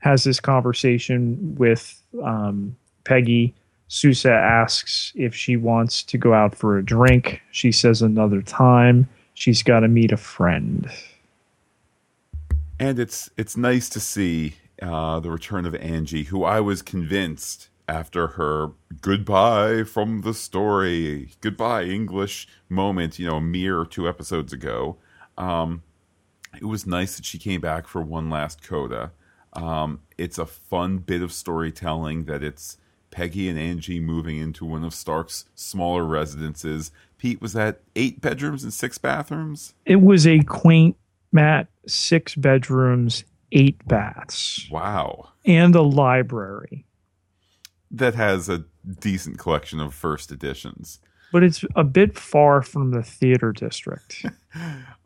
has this conversation with um, Peggy, Sousa asks if she wants to go out for a drink. She says another time she's got to meet a friend. And it's it's nice to see uh, the return of Angie, who I was convinced after her goodbye from the story, goodbye English moment, you know, a mere two episodes ago. Um, it was nice that she came back for one last coda. Um, it's a fun bit of storytelling that it's Peggy and Angie moving into one of Stark's smaller residences. Pete, was that eight bedrooms and six bathrooms? It was a quaint, Matt, six bedrooms, eight baths, Wow. and a library. That has a decent collection of first editions. But it's a bit far from the theater district.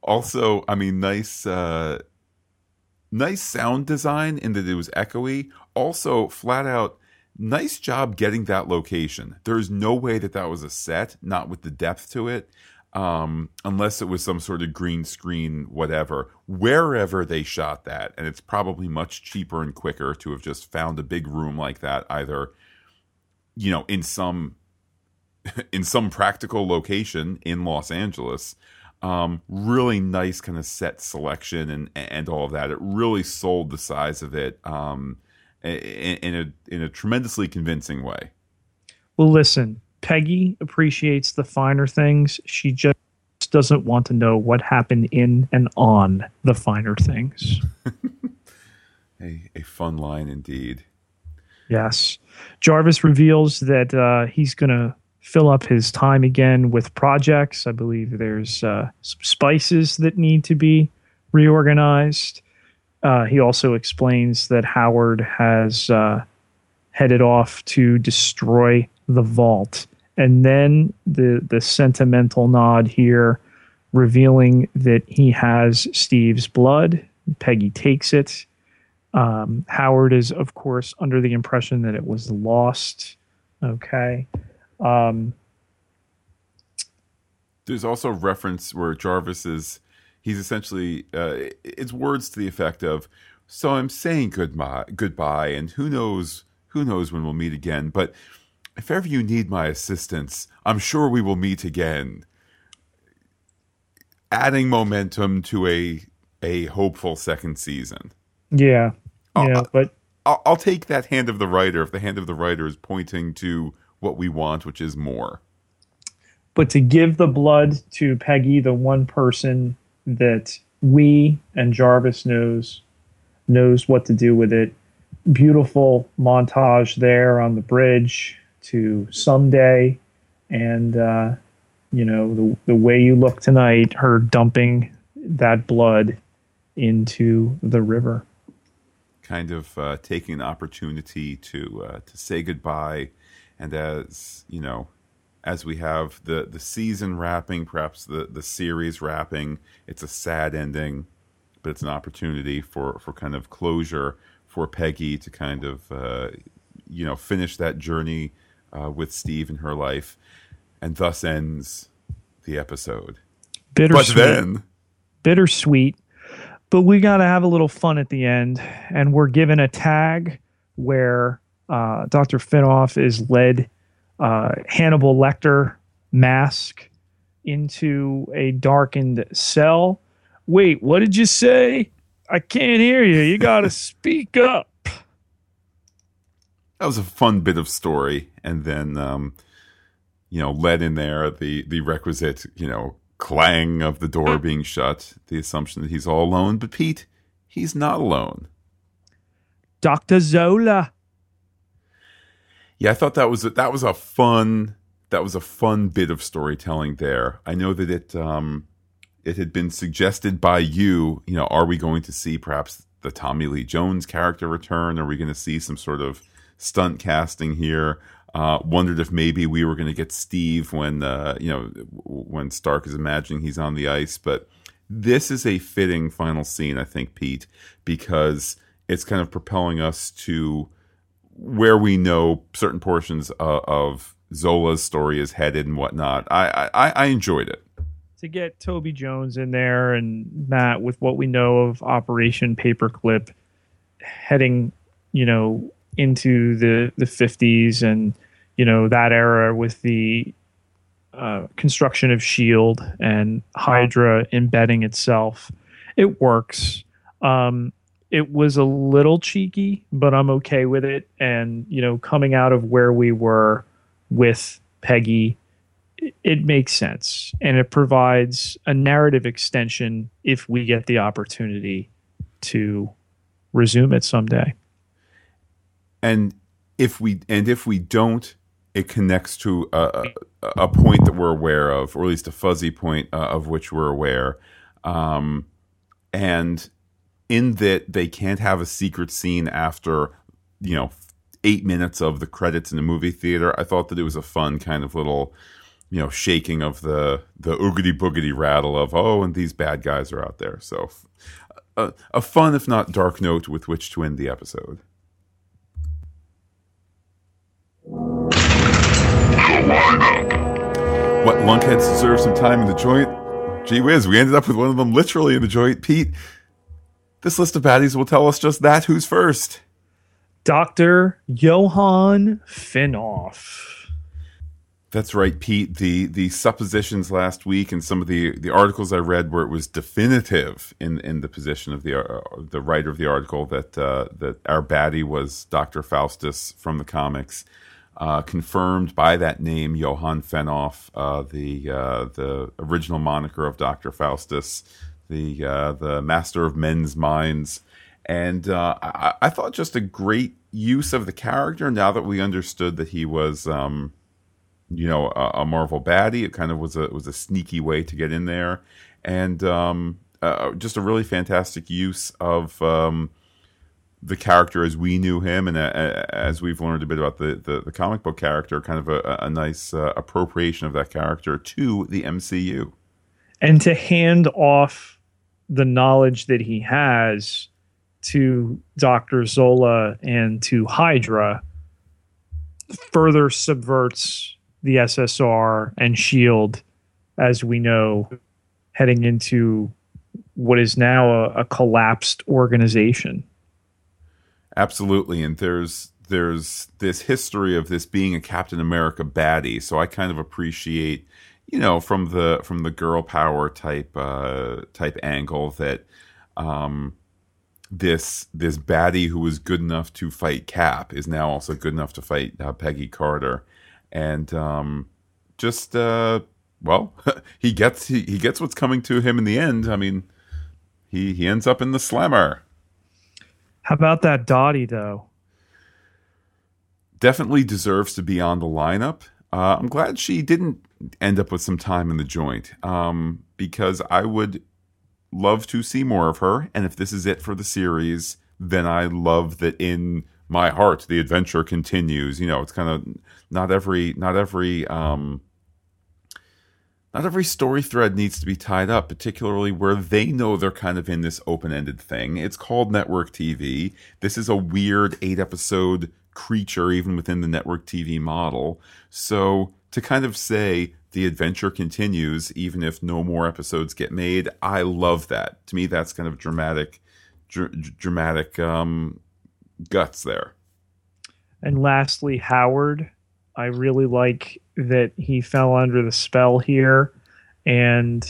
Also, I mean, nice, uh, nice sound design in that it was echoey. Also, flat out, nice job getting that location. There's no way that that was a set, not with the depth to it. um, unless it was some sort of green screen, whatever. Wherever they shot that, and it's probably much cheaper and quicker to have just found a big room like that, either you know in some in some practical location in Los Angeles. Um, really nice kind of set selection and and all of that. It really sold the size of it um, in, a in a tremendously convincing way. Well, listen, Peggy appreciates the finer things. She just doesn't want to know what happened in and on the finer things. a, a fun line indeed. Yes. Jarvis reveals that uh, he's going to fill up his time again with projects. I believe there's uh, some spices that need to be reorganized. Uh, he also explains that Howard has uh, headed off to destroy the vault. And then the, the sentimental nod here, revealing that he has Steve's blood. Peggy takes it. Um, Howard is, of course, under the impression that it was lost. Okay. Um, There's also reference where Jarvis is, he's essentially, uh, it's words to the effect of, "So I'm saying goodbye, goodbye, and who knows, who knows when we'll meet again. But if ever you need my assistance, I'm sure we will meet again." Adding momentum to a a hopeful second season. yeah. Oh, Yeah. But I'll, I'll take that hand of the writer if the hand of the writer is pointing to what we want, which is more. but to give the blood to Peggy, the one person that we and Jarvis knows knows what to do with it. Beautiful montage there on the bridge to someday, and uh, you know the the way you look tonight, her dumping that blood into the river. kind of uh, taking an opportunity to uh, to say goodbye, and as you know, as we have the the season wrapping, perhaps the the series wrapping, it's a sad ending, but it's an opportunity for for kind of closure for Peggy to kind of uh, you know finish that journey uh, with Steve in her life, and thus ends the episode. Bittersweet. But then. bittersweet, but we got to have a little fun at the end. And we're given a tag where uh, Dr. Fennhoff is led uh, Hannibal Lecter mask into a darkened cell. Wait, what did you say? I can't hear you. You got to speak up. that was a fun bit of story and then um you know led in there the the requisite you know clang of the door being shut the assumption that he's all alone but pete he's not alone Dr. Zola. Yeah i thought that was a, that was a fun that was a fun bit of storytelling there. I know that it um it had been suggested by you you know are we going to see perhaps the tommy lee jones character return? Are we going to see some sort of stunt casting here? Uh, wondered if maybe we were going to get steve when uh, you know when stark is imagining he's on the ice. But this is a fitting final scene i think pete because it's kind of propelling us to where we know certain portions of, of Zola's story is headed and whatnot. I, I I enjoyed it. to get Toby Jones in there and Matt with what we know of Operation Paperclip heading, you know, into the the 50s and you know that era with the uh, construction of Shield and Hydra embedding itself. It works. Um, it was a little cheeky, but I'm okay with it. And you know, coming out of where we were with Peggy it- it makes sense and it provides a narrative extension if we get the opportunity to resume it someday. And if we and if we don't, it connects to a, a, point that we're aware of, or at least a fuzzy point uh, of which we're aware. Um, and in that they can't have a secret scene after you know eight minutes of the credits in a movie theater. I thought that it was a fun kind of little you know shaking of the the oogity boogity rattle of oh and these bad guys are out there. So a, a fun if not dark note with which to end the episode. What lunkheads deserve some time in the joint? Gee whiz, we ended up with one of them literally in the joint. Pete, this list of baddies will tell us just that. Who's first? Dr. Johann Fennhoff. That's right, Pete. The the suppositions last week and some of the, the articles I read where it was definitive in, in the position of the uh, the writer of the article that uh, that our baddie was Dr. Faustus from the comics, uh, confirmed by that name, Johann Fennhoff, uh, the uh, the original moniker of Dr. Faustus, the uh, the master of men's minds, and I, I, thought just a great use of the character. Now that we understood that he was. Um, you know a, a, Marvel baddie. It kind of was a was a sneaky way to get in there, and um, uh, just a really fantastic use of um, the character as we knew him, and uh, as we've learned a bit about the the, the comic book character. Kind of a, a nice uh, appropriation of that character to the MCU, and to hand off the knowledge that he has to Doctor Zola and to Hydra further subverts the SSR and Shield, as we know, heading into what is now a, a collapsed organization. Absolutely, and there's there's this history of this being a Captain America baddie, so I kind of appreciate, you know, from the from the girl power type uh, type angle that um, this this baddie who was good enough to fight Cap is now also good enough to fight uh, Peggy Carter, and um, just uh, well, he gets he, he gets what's coming to him in the end. I mean, he he ends up in the slammer. How about that Dottie though? Definitely deserves to be on the lineup. Uh, I'm glad she didn't end up with some time in the joint um, because I would love to see more of her. And if this is it for the series, then I love that in my heart the adventure continues. You know, it's kind of not every not every um, not every story thread needs to be tied up, particularly where they know they're kind of in this open ended thing. It's called network TV. This is a weird eight episode creature, even within the network TV model. So to kind of say the adventure continues, even if no more episodes get made, I love that. To me, that's kind of dramatic, dr- dramatic um, guts there. And lastly, Howard I really like that he fell under the spell here and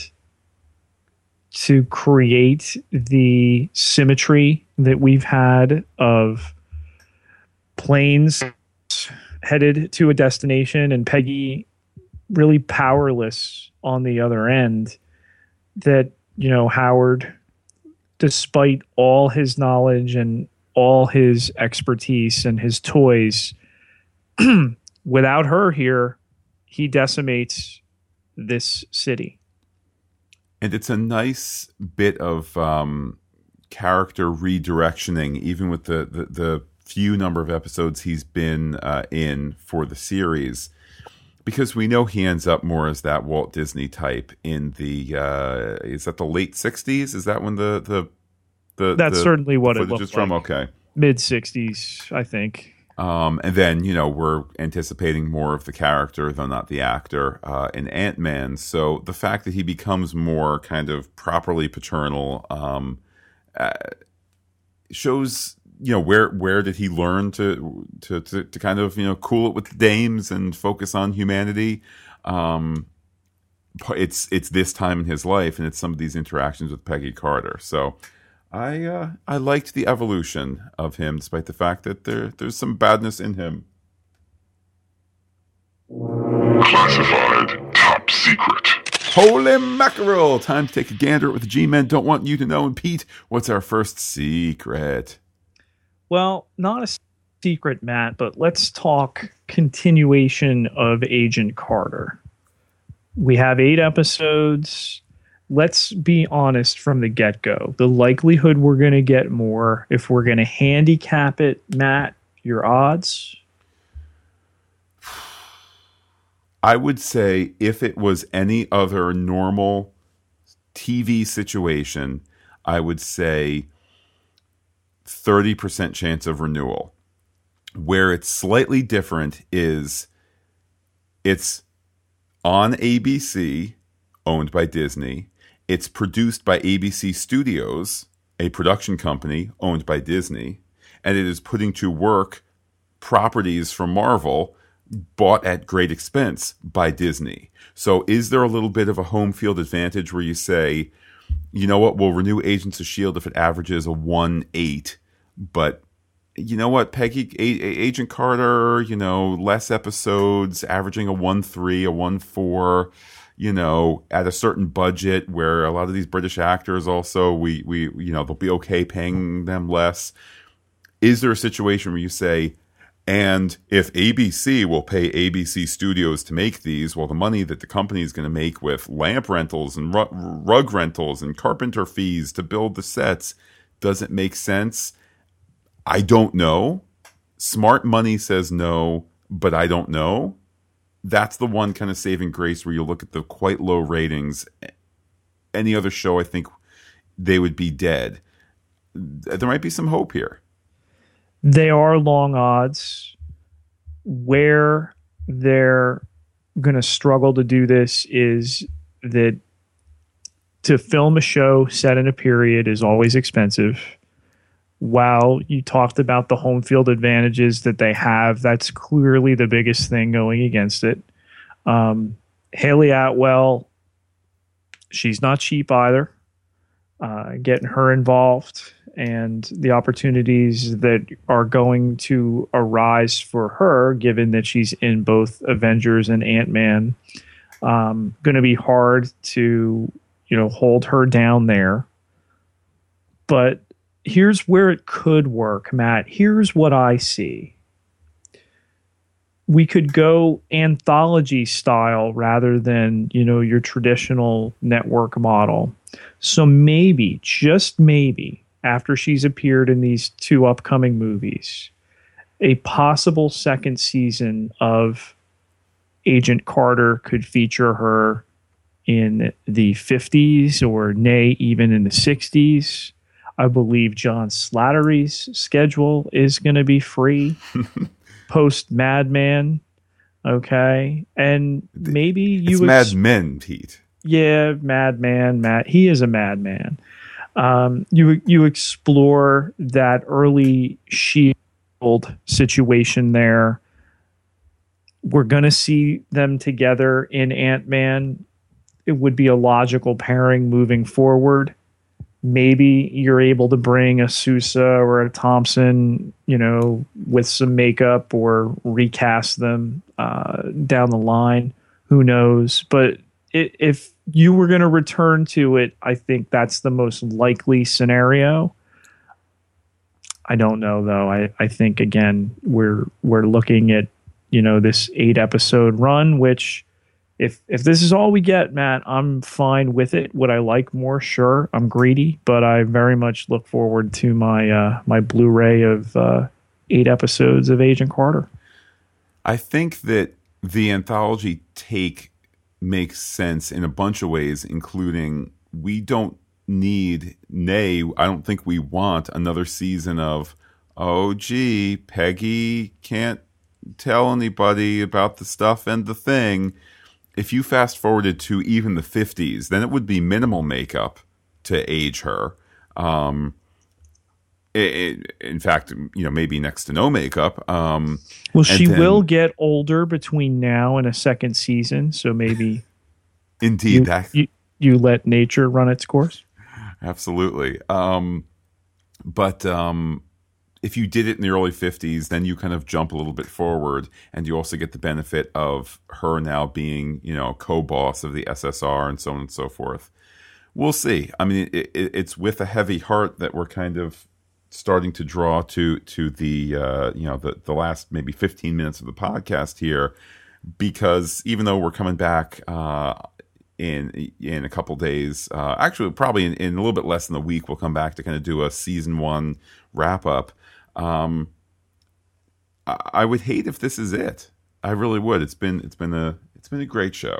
to create the symmetry that we've had of planes headed to a destination and Peggy really powerless on the other end that you know Howard despite all his knowledge and all his expertise and his toys without her here, he decimates this city. And it's a nice bit of um, character redirectioning, even with the, the, the, few number of episodes he's been uh, in for the series. Because we know he ends up more as that Walt Disney type in the uh, is that the late '60s? Is that when the the the that's the certainly what it looks from? Like. Okay, mid '60s, I think. Um, and then, you know, we're anticipating more of the character, though not the actor, uh, in Ant Man. So the fact that he becomes more kind of properly paternal um, uh, shows, you know, where where did he learn to, to, to to kind of you know cool it with the dames and focus on humanity. Um, it's it's this time in his life, and it's some of these interactions with Peggy Carter. So I uh, I liked the evolution of him, despite the fact that there there's some badness in him. Classified top secret. Holy mackerel! Time to take a gander at what the G-men don't want you to know. And Pete, what's our first secret? Well, not a secret, Matt, but let's talk continuation of Agent Carter. We have eight episodes let's be honest from the get go. The likelihood we're going to get more, if we're going to handicap it, Matt, your odds? I would say if it was any other normal TV situation, I would say 30% chance of renewal. Where it's slightly different is it's on ABC, owned by Disney. It's produced by ABC Studios, a production company owned by Disney, and it is putting to work properties from Marvel bought at great expense by Disney. So is there a little bit of a home field advantage where you say, you know what, we'll renew Agents of S.H.I.E.L.D. if it averages a 1 8, but you know what, Peggy, a- a- Agent Carter, you know, less episodes, averaging a 1 3, a 1 4, you know, at a certain budget where a lot of these British actors also, we, we, you know, they'll be okay paying them less. Is there a situation where you say, and if ABC will pay ABC Studios to make these, well, the money that the company is going to make with lamp rentals and ru- rug rentals and carpenter fees to build the sets doesn't make sense. I don't know. Smart money says no, but I don't know. That's the one kind of saving grace where you look at the quite low ratings. Any other show, I think they would be dead. There might be some hope here. They are long odds. Where they're going to struggle to do this is that to film a show set in a period is always expensive. While you talked about the home field advantages that they have, that's clearly the biggest thing going against it. Um, Hayley Atwell, she's not cheap either. Uh, getting her involved and the opportunities that are going to arise for her, given that she's in both Avengers and Ant Man, um, going to be hard to you know hold her down there. But here's where it could work, Matt. Here's what I see. We could go anthology style rather than, you know, your traditional network model. So maybe, just maybe, after she's appeared in these two upcoming movies, a possible second season of Agent Carter could feature her in the 50s or nay, even in the 60s. I believe John Slattery's schedule is going to be free post Madman. Okay. And maybe you It's Mad Men, Pete. yeah, madman, Matt. He is a madman. Um, you you explore that early shield situation there. We're gonna see them together in Ant Man. It would be a logical pairing moving forward. Maybe you're able to bring a Sousa or a Thompson, you know, with some makeup or recast them uh, down the line. Who knows? But it, if you were going to return to it, I think that's the most likely scenario. I don't know though. I, I think again we're we're looking at you know this eight episode run, which if if this is all we get, Matt, I'm fine with it. Would I like more? Sure, I'm greedy, but I very much look forward to my uh, my Blu-ray of uh, eight episodes of Agent Carter. I think that the anthology take makes sense in a bunch of ways, including we don't need, nay, I don't think we want another season of, oh, gee, Peggy can't tell anybody about the stuff and the thing. If you fast forwarded to even the 50s, then it would be minimal makeup to age her. Um, it, it, in fact, you know, maybe next to no makeup. Um, Well, she then- will get older between now and a second season, so maybe indeed, you, that you you let nature run its course. absolutely. Um, but um, if you did it in the early 50s, then you kind of jump a little bit forward, and you also get the benefit of her now being, you know, co-boss of the SSR and so on and so forth. We'll see. I mean, it, it, it's with a heavy heart that we're kind of starting to draw to to the uh, you know the the last maybe 15 minutes of the podcast here, because even though we're coming back uh, in in a couple days, uh, actually probably in, in a little bit less than a week, we'll come back to kind of do a season one wrap up. Um, I, I would hate if this is it. I really would. It's been it's been a it's been a great show.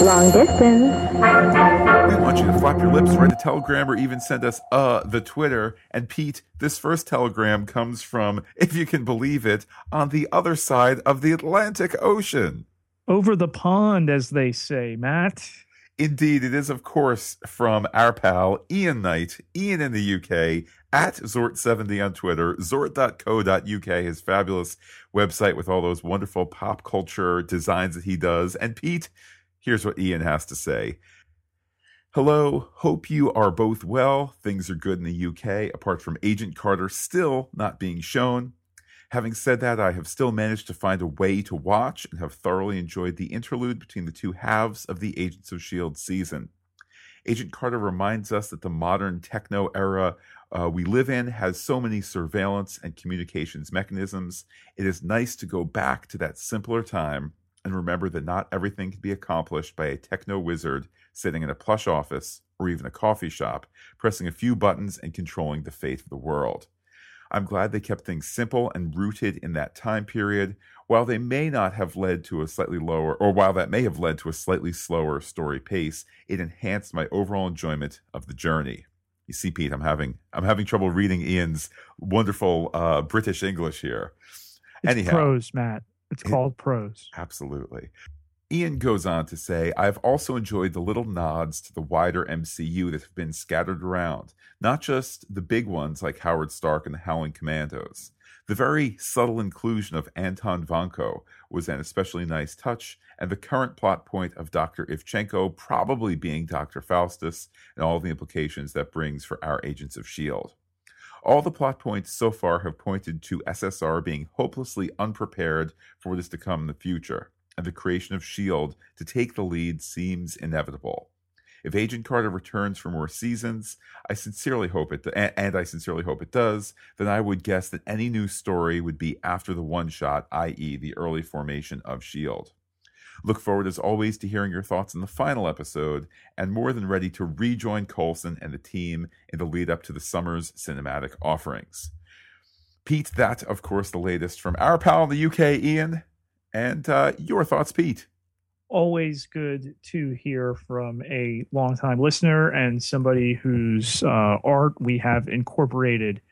Long distance. We want you to flap your lips, write a telegram, or even send us uh the Twitter. And Pete, this first telegram comes from, if you can believe it, on the other side of the Atlantic Ocean. Over the pond, as they say, Matt. Indeed, it is, of course, from our pal Ian Knight, Ian in the UK, at Zort70 on Twitter, zort.co.uk, his fabulous website with all those wonderful pop culture designs that he does. And Pete, here's what Ian has to say. Hello, hope you are both well. Things are good in the UK, apart from Agent Carter still not being shown. Having said that, I have still managed to find a way to watch and have thoroughly enjoyed the interlude between the two halves of the Agents of S.H.I.E.L.D. season. Agent Carter reminds us that the modern techno era uh, we live in has so many surveillance and communications mechanisms. It is nice to go back to that simpler time and remember that not everything can be accomplished by a techno wizard sitting in a plush office or even a coffee shop, pressing a few buttons and controlling the fate of the world. I'm glad they kept things simple and rooted in that time period, while they may not have led to a slightly lower, or while that may have led to a slightly slower story pace, it enhanced my overall enjoyment of the journey. You see, Pete, I'm having I'm having trouble reading Ian's wonderful uh, British English here. It's Anyhow. prose, Matt. It's called prose. Absolutely. Ian goes on to say, I've also enjoyed the little nods to the wider MCU that have been scattered around, not just the big ones like Howard Stark and the Howling Commandos. The very subtle inclusion of Anton Vanko was an especially nice touch, and the current plot point of Dr. Ivchenko probably being Dr. Faustus and all the implications that brings for our agents of S.H.I.E.L.D. All the plot points so far have pointed to SSR being hopelessly unprepared for what is to come in the future, and the creation of S.H.I.E.L.D. to take the lead seems inevitable. If Agent Carter returns for more seasons, I sincerely hope it, and I sincerely hope it does, then I would guess that any new story would be after the one shot, i.e., the early formation of S.H.I.E.L.D. Look forward as always to hearing your thoughts in the final episode, and more than ready to rejoin Coulson and the team in the lead up to the summer's cinematic offerings. Pete, that, of course, the latest from our pal in the UK, Ian. And uh, your thoughts, Pete? Always good to hear from a longtime listener and somebody whose uh, art we have incorporated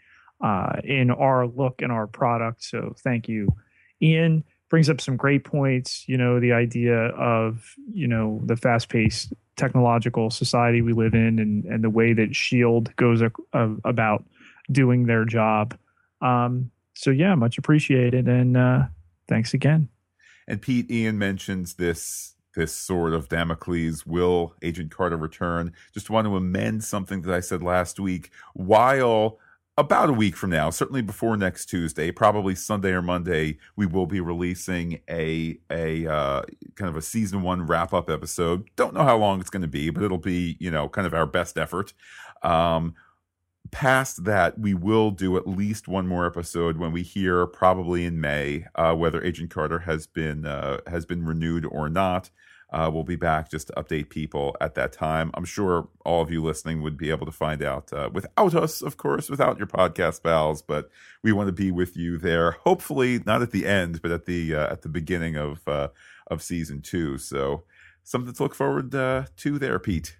uh, in our look and our product. So thank you, Ian brings up some great points. You know, the idea of you know the fast-paced technological society we live in, and and the way that Shield goes a, a, about doing their job. Um, so yeah, much appreciated, and uh, thanks again. And Pete Ian mentions this this sort of Damocles will Agent Carter return. Just want to amend something that I said last week. While about a week from now, certainly before next Tuesday, probably Sunday or Monday, we will be releasing a a uh, kind of a season one wrap up episode. Don't know how long it's going to be, but it'll be you know kind of our best effort. Um, past that, we will do at least one more episode when we hear probably in May uh, whether Agent Carter has been uh, has been renewed or not. Uh, we'll be back just to update people at that time. I'm sure all of you listening would be able to find out uh, without us, of course, without your podcast pals. But we want to be with you there. Hopefully, not at the end, but at the uh, at the beginning of uh, of season two. So something to look forward uh, to there, Pete.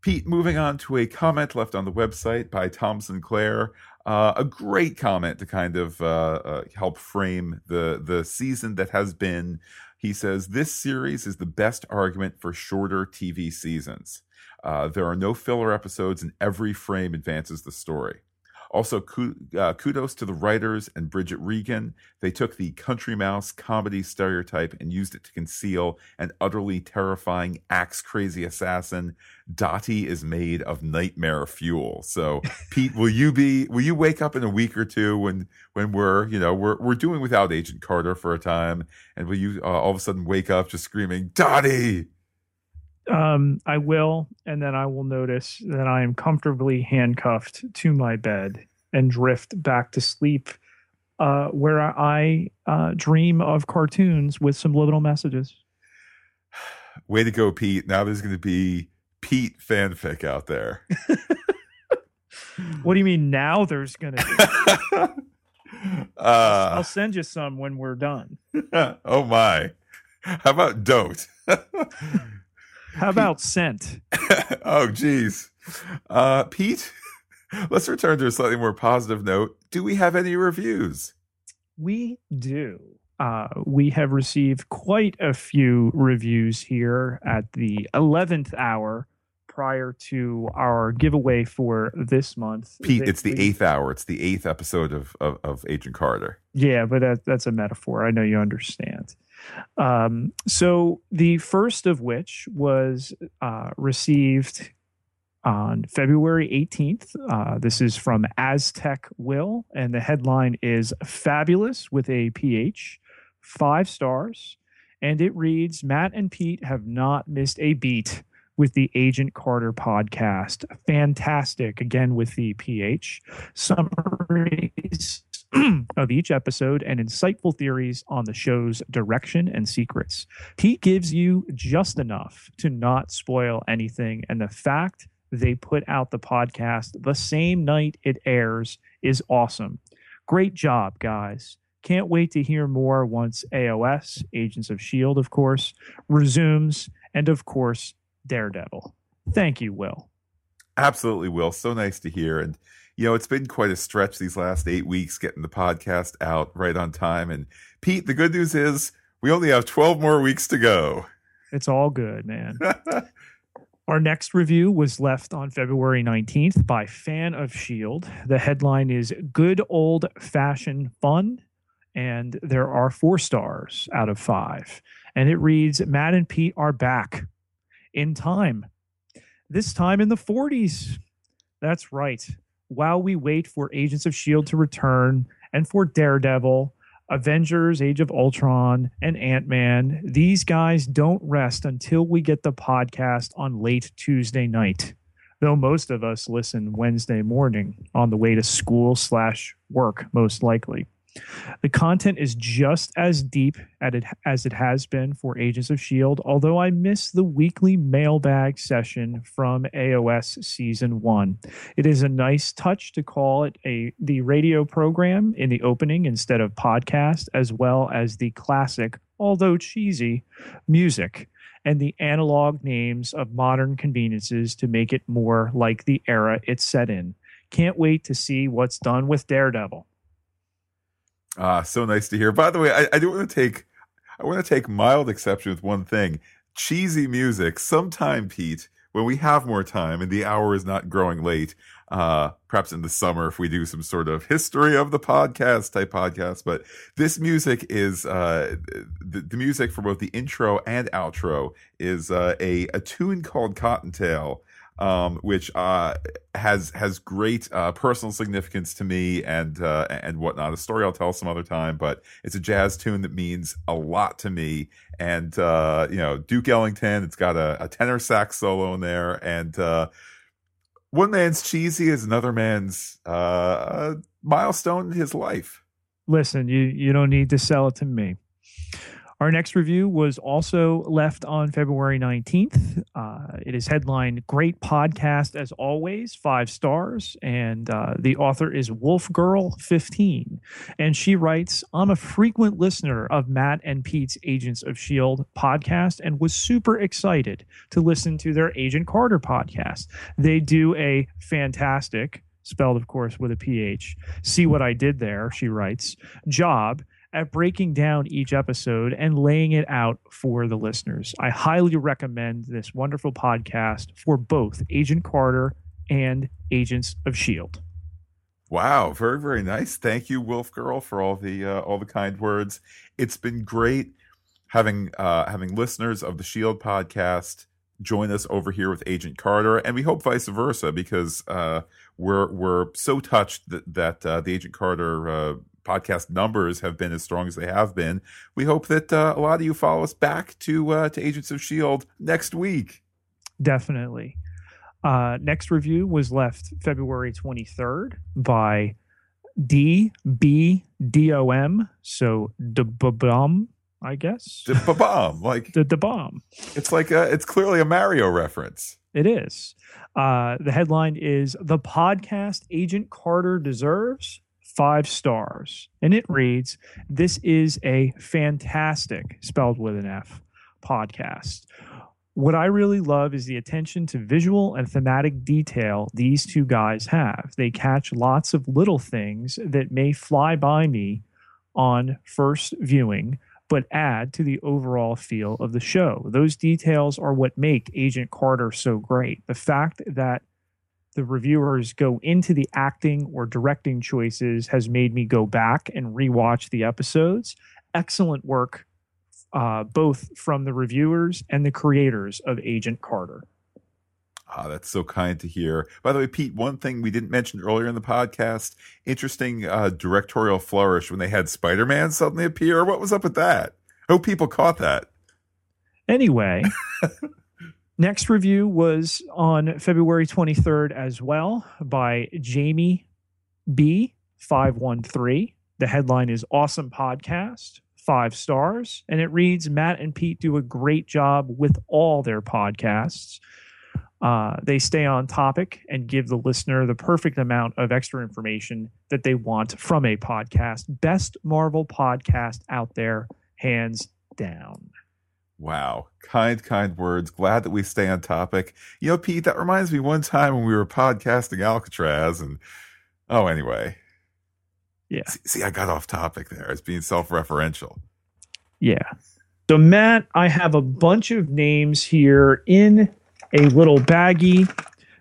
Pete, moving on to a comment left on the website by Tom Sinclair. Uh, a great comment to kind of uh, uh, help frame the the season that has been. He says this series is the best argument for shorter TV seasons. Uh, there are no filler episodes, and every frame advances the story. Also, uh, kudos to the writers and Bridget Regan. They took the country mouse comedy stereotype and used it to conceal an utterly terrifying axe crazy assassin. Dottie is made of nightmare fuel. So, Pete, will you be? Will you wake up in a week or two when when we're you know we're we're doing without Agent Carter for a time, and will you uh, all of a sudden wake up just screaming Dottie? Um, I will, and then I will notice that I am comfortably handcuffed to my bed and drift back to sleep, uh, where I uh, dream of cartoons with some little messages. Way to go, Pete! Now there's going to be Pete fanfic out there. what do you mean? Now there's going to be. uh, I'll send you some when we're done. oh my! How about don't? How about scent? oh, geez. Uh, Pete, let's return to a slightly more positive note. Do we have any reviews? We do. Uh, we have received quite a few reviews here at the 11th hour prior to our giveaway for this month. Pete, They- it's the we- eighth hour. It's the eighth episode of, of, of Agent Carter. Yeah, but that, that's a metaphor. I know you understand. Um, so the first of which was uh, received on February 18th. Uh, this is from Aztec Will, and the headline is Fabulous with a PH, five stars. And it reads Matt and Pete have not missed a beat with the Agent Carter podcast. Fantastic, again with the PH. Summaries of each episode and insightful theories on the show's direction and secrets. Pete gives you just enough to not spoil anything, and the fact they put out the podcast the same night it airs is awesome. Great job, guys. Can't wait to hear more once AOS, Agents of S.H.I.E.L.D., of course, resumes, and of course, Daredevil. Thank you, Will. Absolutely, Will. So nice to hear. And, you know, it's been quite a stretch these last eight weeks getting the podcast out right on time. And, Pete, the good news is we only have 12 more weeks to go. It's all good, man. Our next review was left on February 19th by Fan of S.H.I.E.L.D. The headline is Good Old Fashioned Fun, and there are four stars out of five. And it reads Matt and Pete are back in time, this time in the 40s. That's right. While we wait for Agents of S.H.I.E.L.D. To return and for Daredevil, Avengers, Age of Ultron, and Ant Man, these guys don't rest until we get the podcast on late Tuesday night. Though most of us listen Wednesday morning on the way to school slash work, most likely. The content is just as deep it, as it has been for Agents of S.H.I.E.L.D., although I miss the weekly mailbag session from AOS Season 1. It is a nice touch to call it a the radio program in the opening instead of podcast, as well as the classic, although cheesy, music and the analog names of modern conveniences to make it more like the era it's set in. Can't wait to see what's done with Daredevil. Ah, so nice to hear. By the way, I, I do want to take I want to take mild exception with one thing. Cheesy music. Sometime, Pete, when we have more time and the hour is not growing late, uh, perhaps in the summer if we do some sort of history of the podcast type podcast. But this music is uh, the, the music for both the intro and outro is uh, a a tune called Cottontail um, which uh, has has great uh, personal significance to me and uh, and whatnot. A story I'll tell some other time, but it's a jazz tune that means a lot to me. And uh, you know, Duke Ellington. It's got a, a tenor sax solo in there, and uh, one man's cheesy is another man's uh, milestone in his life. Listen, you you don't need to sell it to me. Our next review was also left on February 19th. Uh, it is headlined Great Podcast as always, five stars. And uh, the author is Wolf Girl 15. And she writes I'm a frequent listener of Matt and Pete's Agents of S.H.I.E.L.D. podcast and was super excited to listen to their Agent Carter podcast. They do a fantastic, spelled, of course, with a PH. See what I did there, she writes, job at breaking down each episode and laying it out for the listeners. I highly recommend this wonderful podcast for both Agent Carter and Agents of S.H.I.E.L.D. Wow, very very nice. Thank you, Wolf Girl, for all the uh, all the kind words. It's been great having uh, having listeners of the Shield podcast join us over here with Agent Carter, and we hope vice versa because uh, we're we're so touched that that uh, the Agent Carter uh, podcast numbers have been as strong as they have been. We hope that uh, a lot of you follow us back to uh, to Agents of Shield next week. Definitely. Uh, next review was left February 23rd by DBDOM. So, DBOM, I guess. Ba-bam! Like The bomb. it's like a, it's clearly a Mario reference. It is. Uh, the headline is The Podcast Agent Carter Deserves Five Stars. And it reads This is a fantastic, spelled with an F, podcast. what I really love is the attention to visual and thematic detail these two guys have. They catch lots of little things that may fly by me on first viewing, but add to the overall feel of the show. Those details are what make Agent Carter so great. The fact that the reviewers go into the acting or directing choices has made me go back and rewatch the episodes. Excellent work, uh, both from the reviewers and the creators of Agent Carter. Ah, that's so kind to hear. By the way, Pete, one thing we didn't mention earlier in the podcast interesting uh, directorial flourish when they had Spider Man suddenly appear. What was up with that? Hope people caught that. Anyway, next review was on February 23rd as well by Jamie B513. The headline is Awesome Podcast, five stars. And it reads Matt and Pete do a great job with all their podcasts. Uh, they stay on topic and give the listener the perfect amount of extra information that they want from a podcast. Best Marvel podcast out there, hands down. Wow. Kind, kind words. Glad that we stay on topic. You know, Pete, that reminds me one time when we were podcasting Alcatraz and, oh, anyway. Yeah. See, see I got off topic there. It's being self referential. Yeah. So, Matt, I have a bunch of names here in a little baggie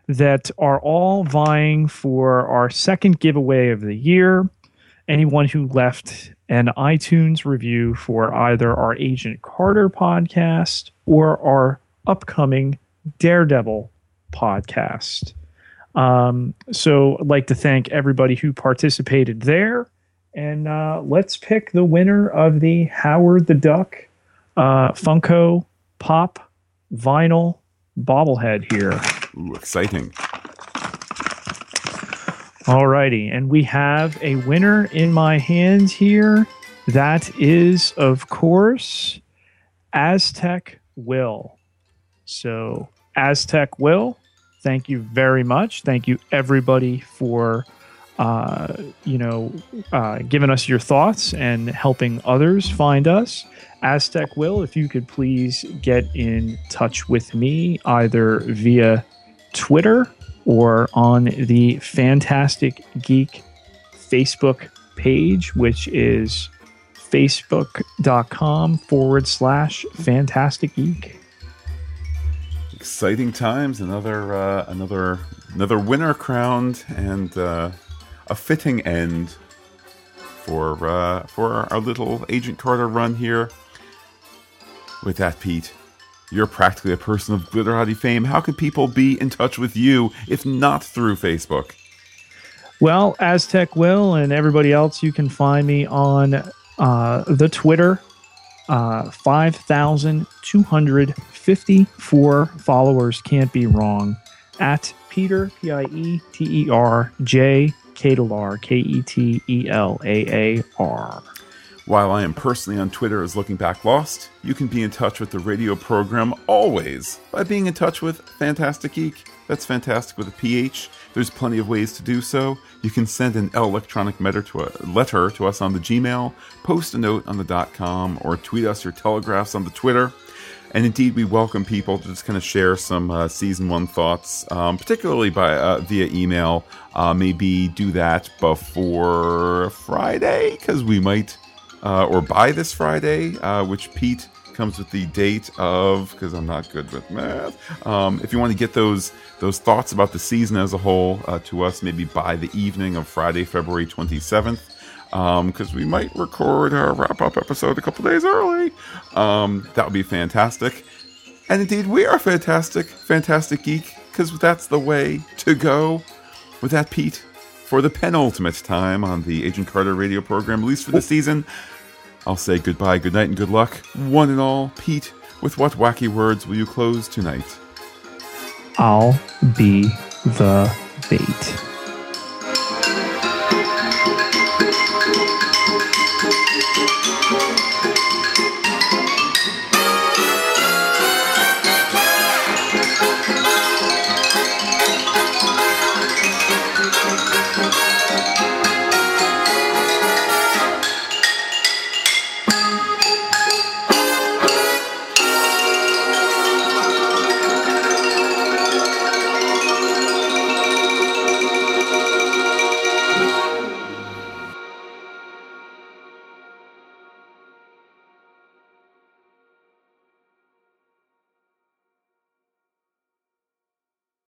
that are all vying for our second giveaway of the year. Anyone who left an iTunes review for either our Agent Carter podcast or our upcoming Daredevil podcast. Um, so I'd like to thank everybody who participated there. And uh, let's pick the winner of the Howard the Duck uh, Funko Pop Vinyl bobblehead here. Ooh, exciting. Alrighty, and we have a winner in my hands here. That is, of course, Aztec Will. So, Aztec Will, thank you very much. Thank you, everybody, for uh, you know uh, giving us your thoughts and helping others find us. Aztec Will, if you could please get in touch with me either via Twitter or on the Fantastic Geek Facebook page, which is facebook.com forward slash fantastic geek. Exciting times. Another, uh, another, another winner crowned and uh, a fitting end for uh, for our little Agent Carter run here. With that, Pete, you're practically a person of Glitterati fame. How can people be in touch with you if not through Facebook? Well, Aztec Will and everybody else, you can find me on uh, the Twitter. Uh, 5,254 followers can't be wrong. At Peter, P I E T E R J K E T E L A A R. While I am personally on Twitter as Looking Back Lost, you can be in touch with the radio program always by being in touch with Fantastic Geek. That's fantastic with a PH. There's plenty of ways to do so. You can send an electronic letter to, letter to us on the Gmail, post a note on the dot com, or tweet us your telegraphs on the Twitter. And indeed, we welcome people to just kind of share some uh, season one thoughts, um, particularly by uh, via email. Uh, maybe do that before Friday because we might or by this Friday, uh, which Pete comes with the date of because I'm not good with math. Um, if you want to get those those thoughts about the season as a whole uh, to us, maybe by the evening of Friday, February 27th, because um, we might record our wrap up episode a couple days early. Um, that would be fantastic. And indeed, we are fantastic, fantastic geek, because that's the way to go. With that, Pete, for the penultimate time on the Agent Carter radio program, at least for the season. I'll say goodbye, good night, and good luck, one and all. Pete, with what wacky words will you close tonight? I'll be the bait.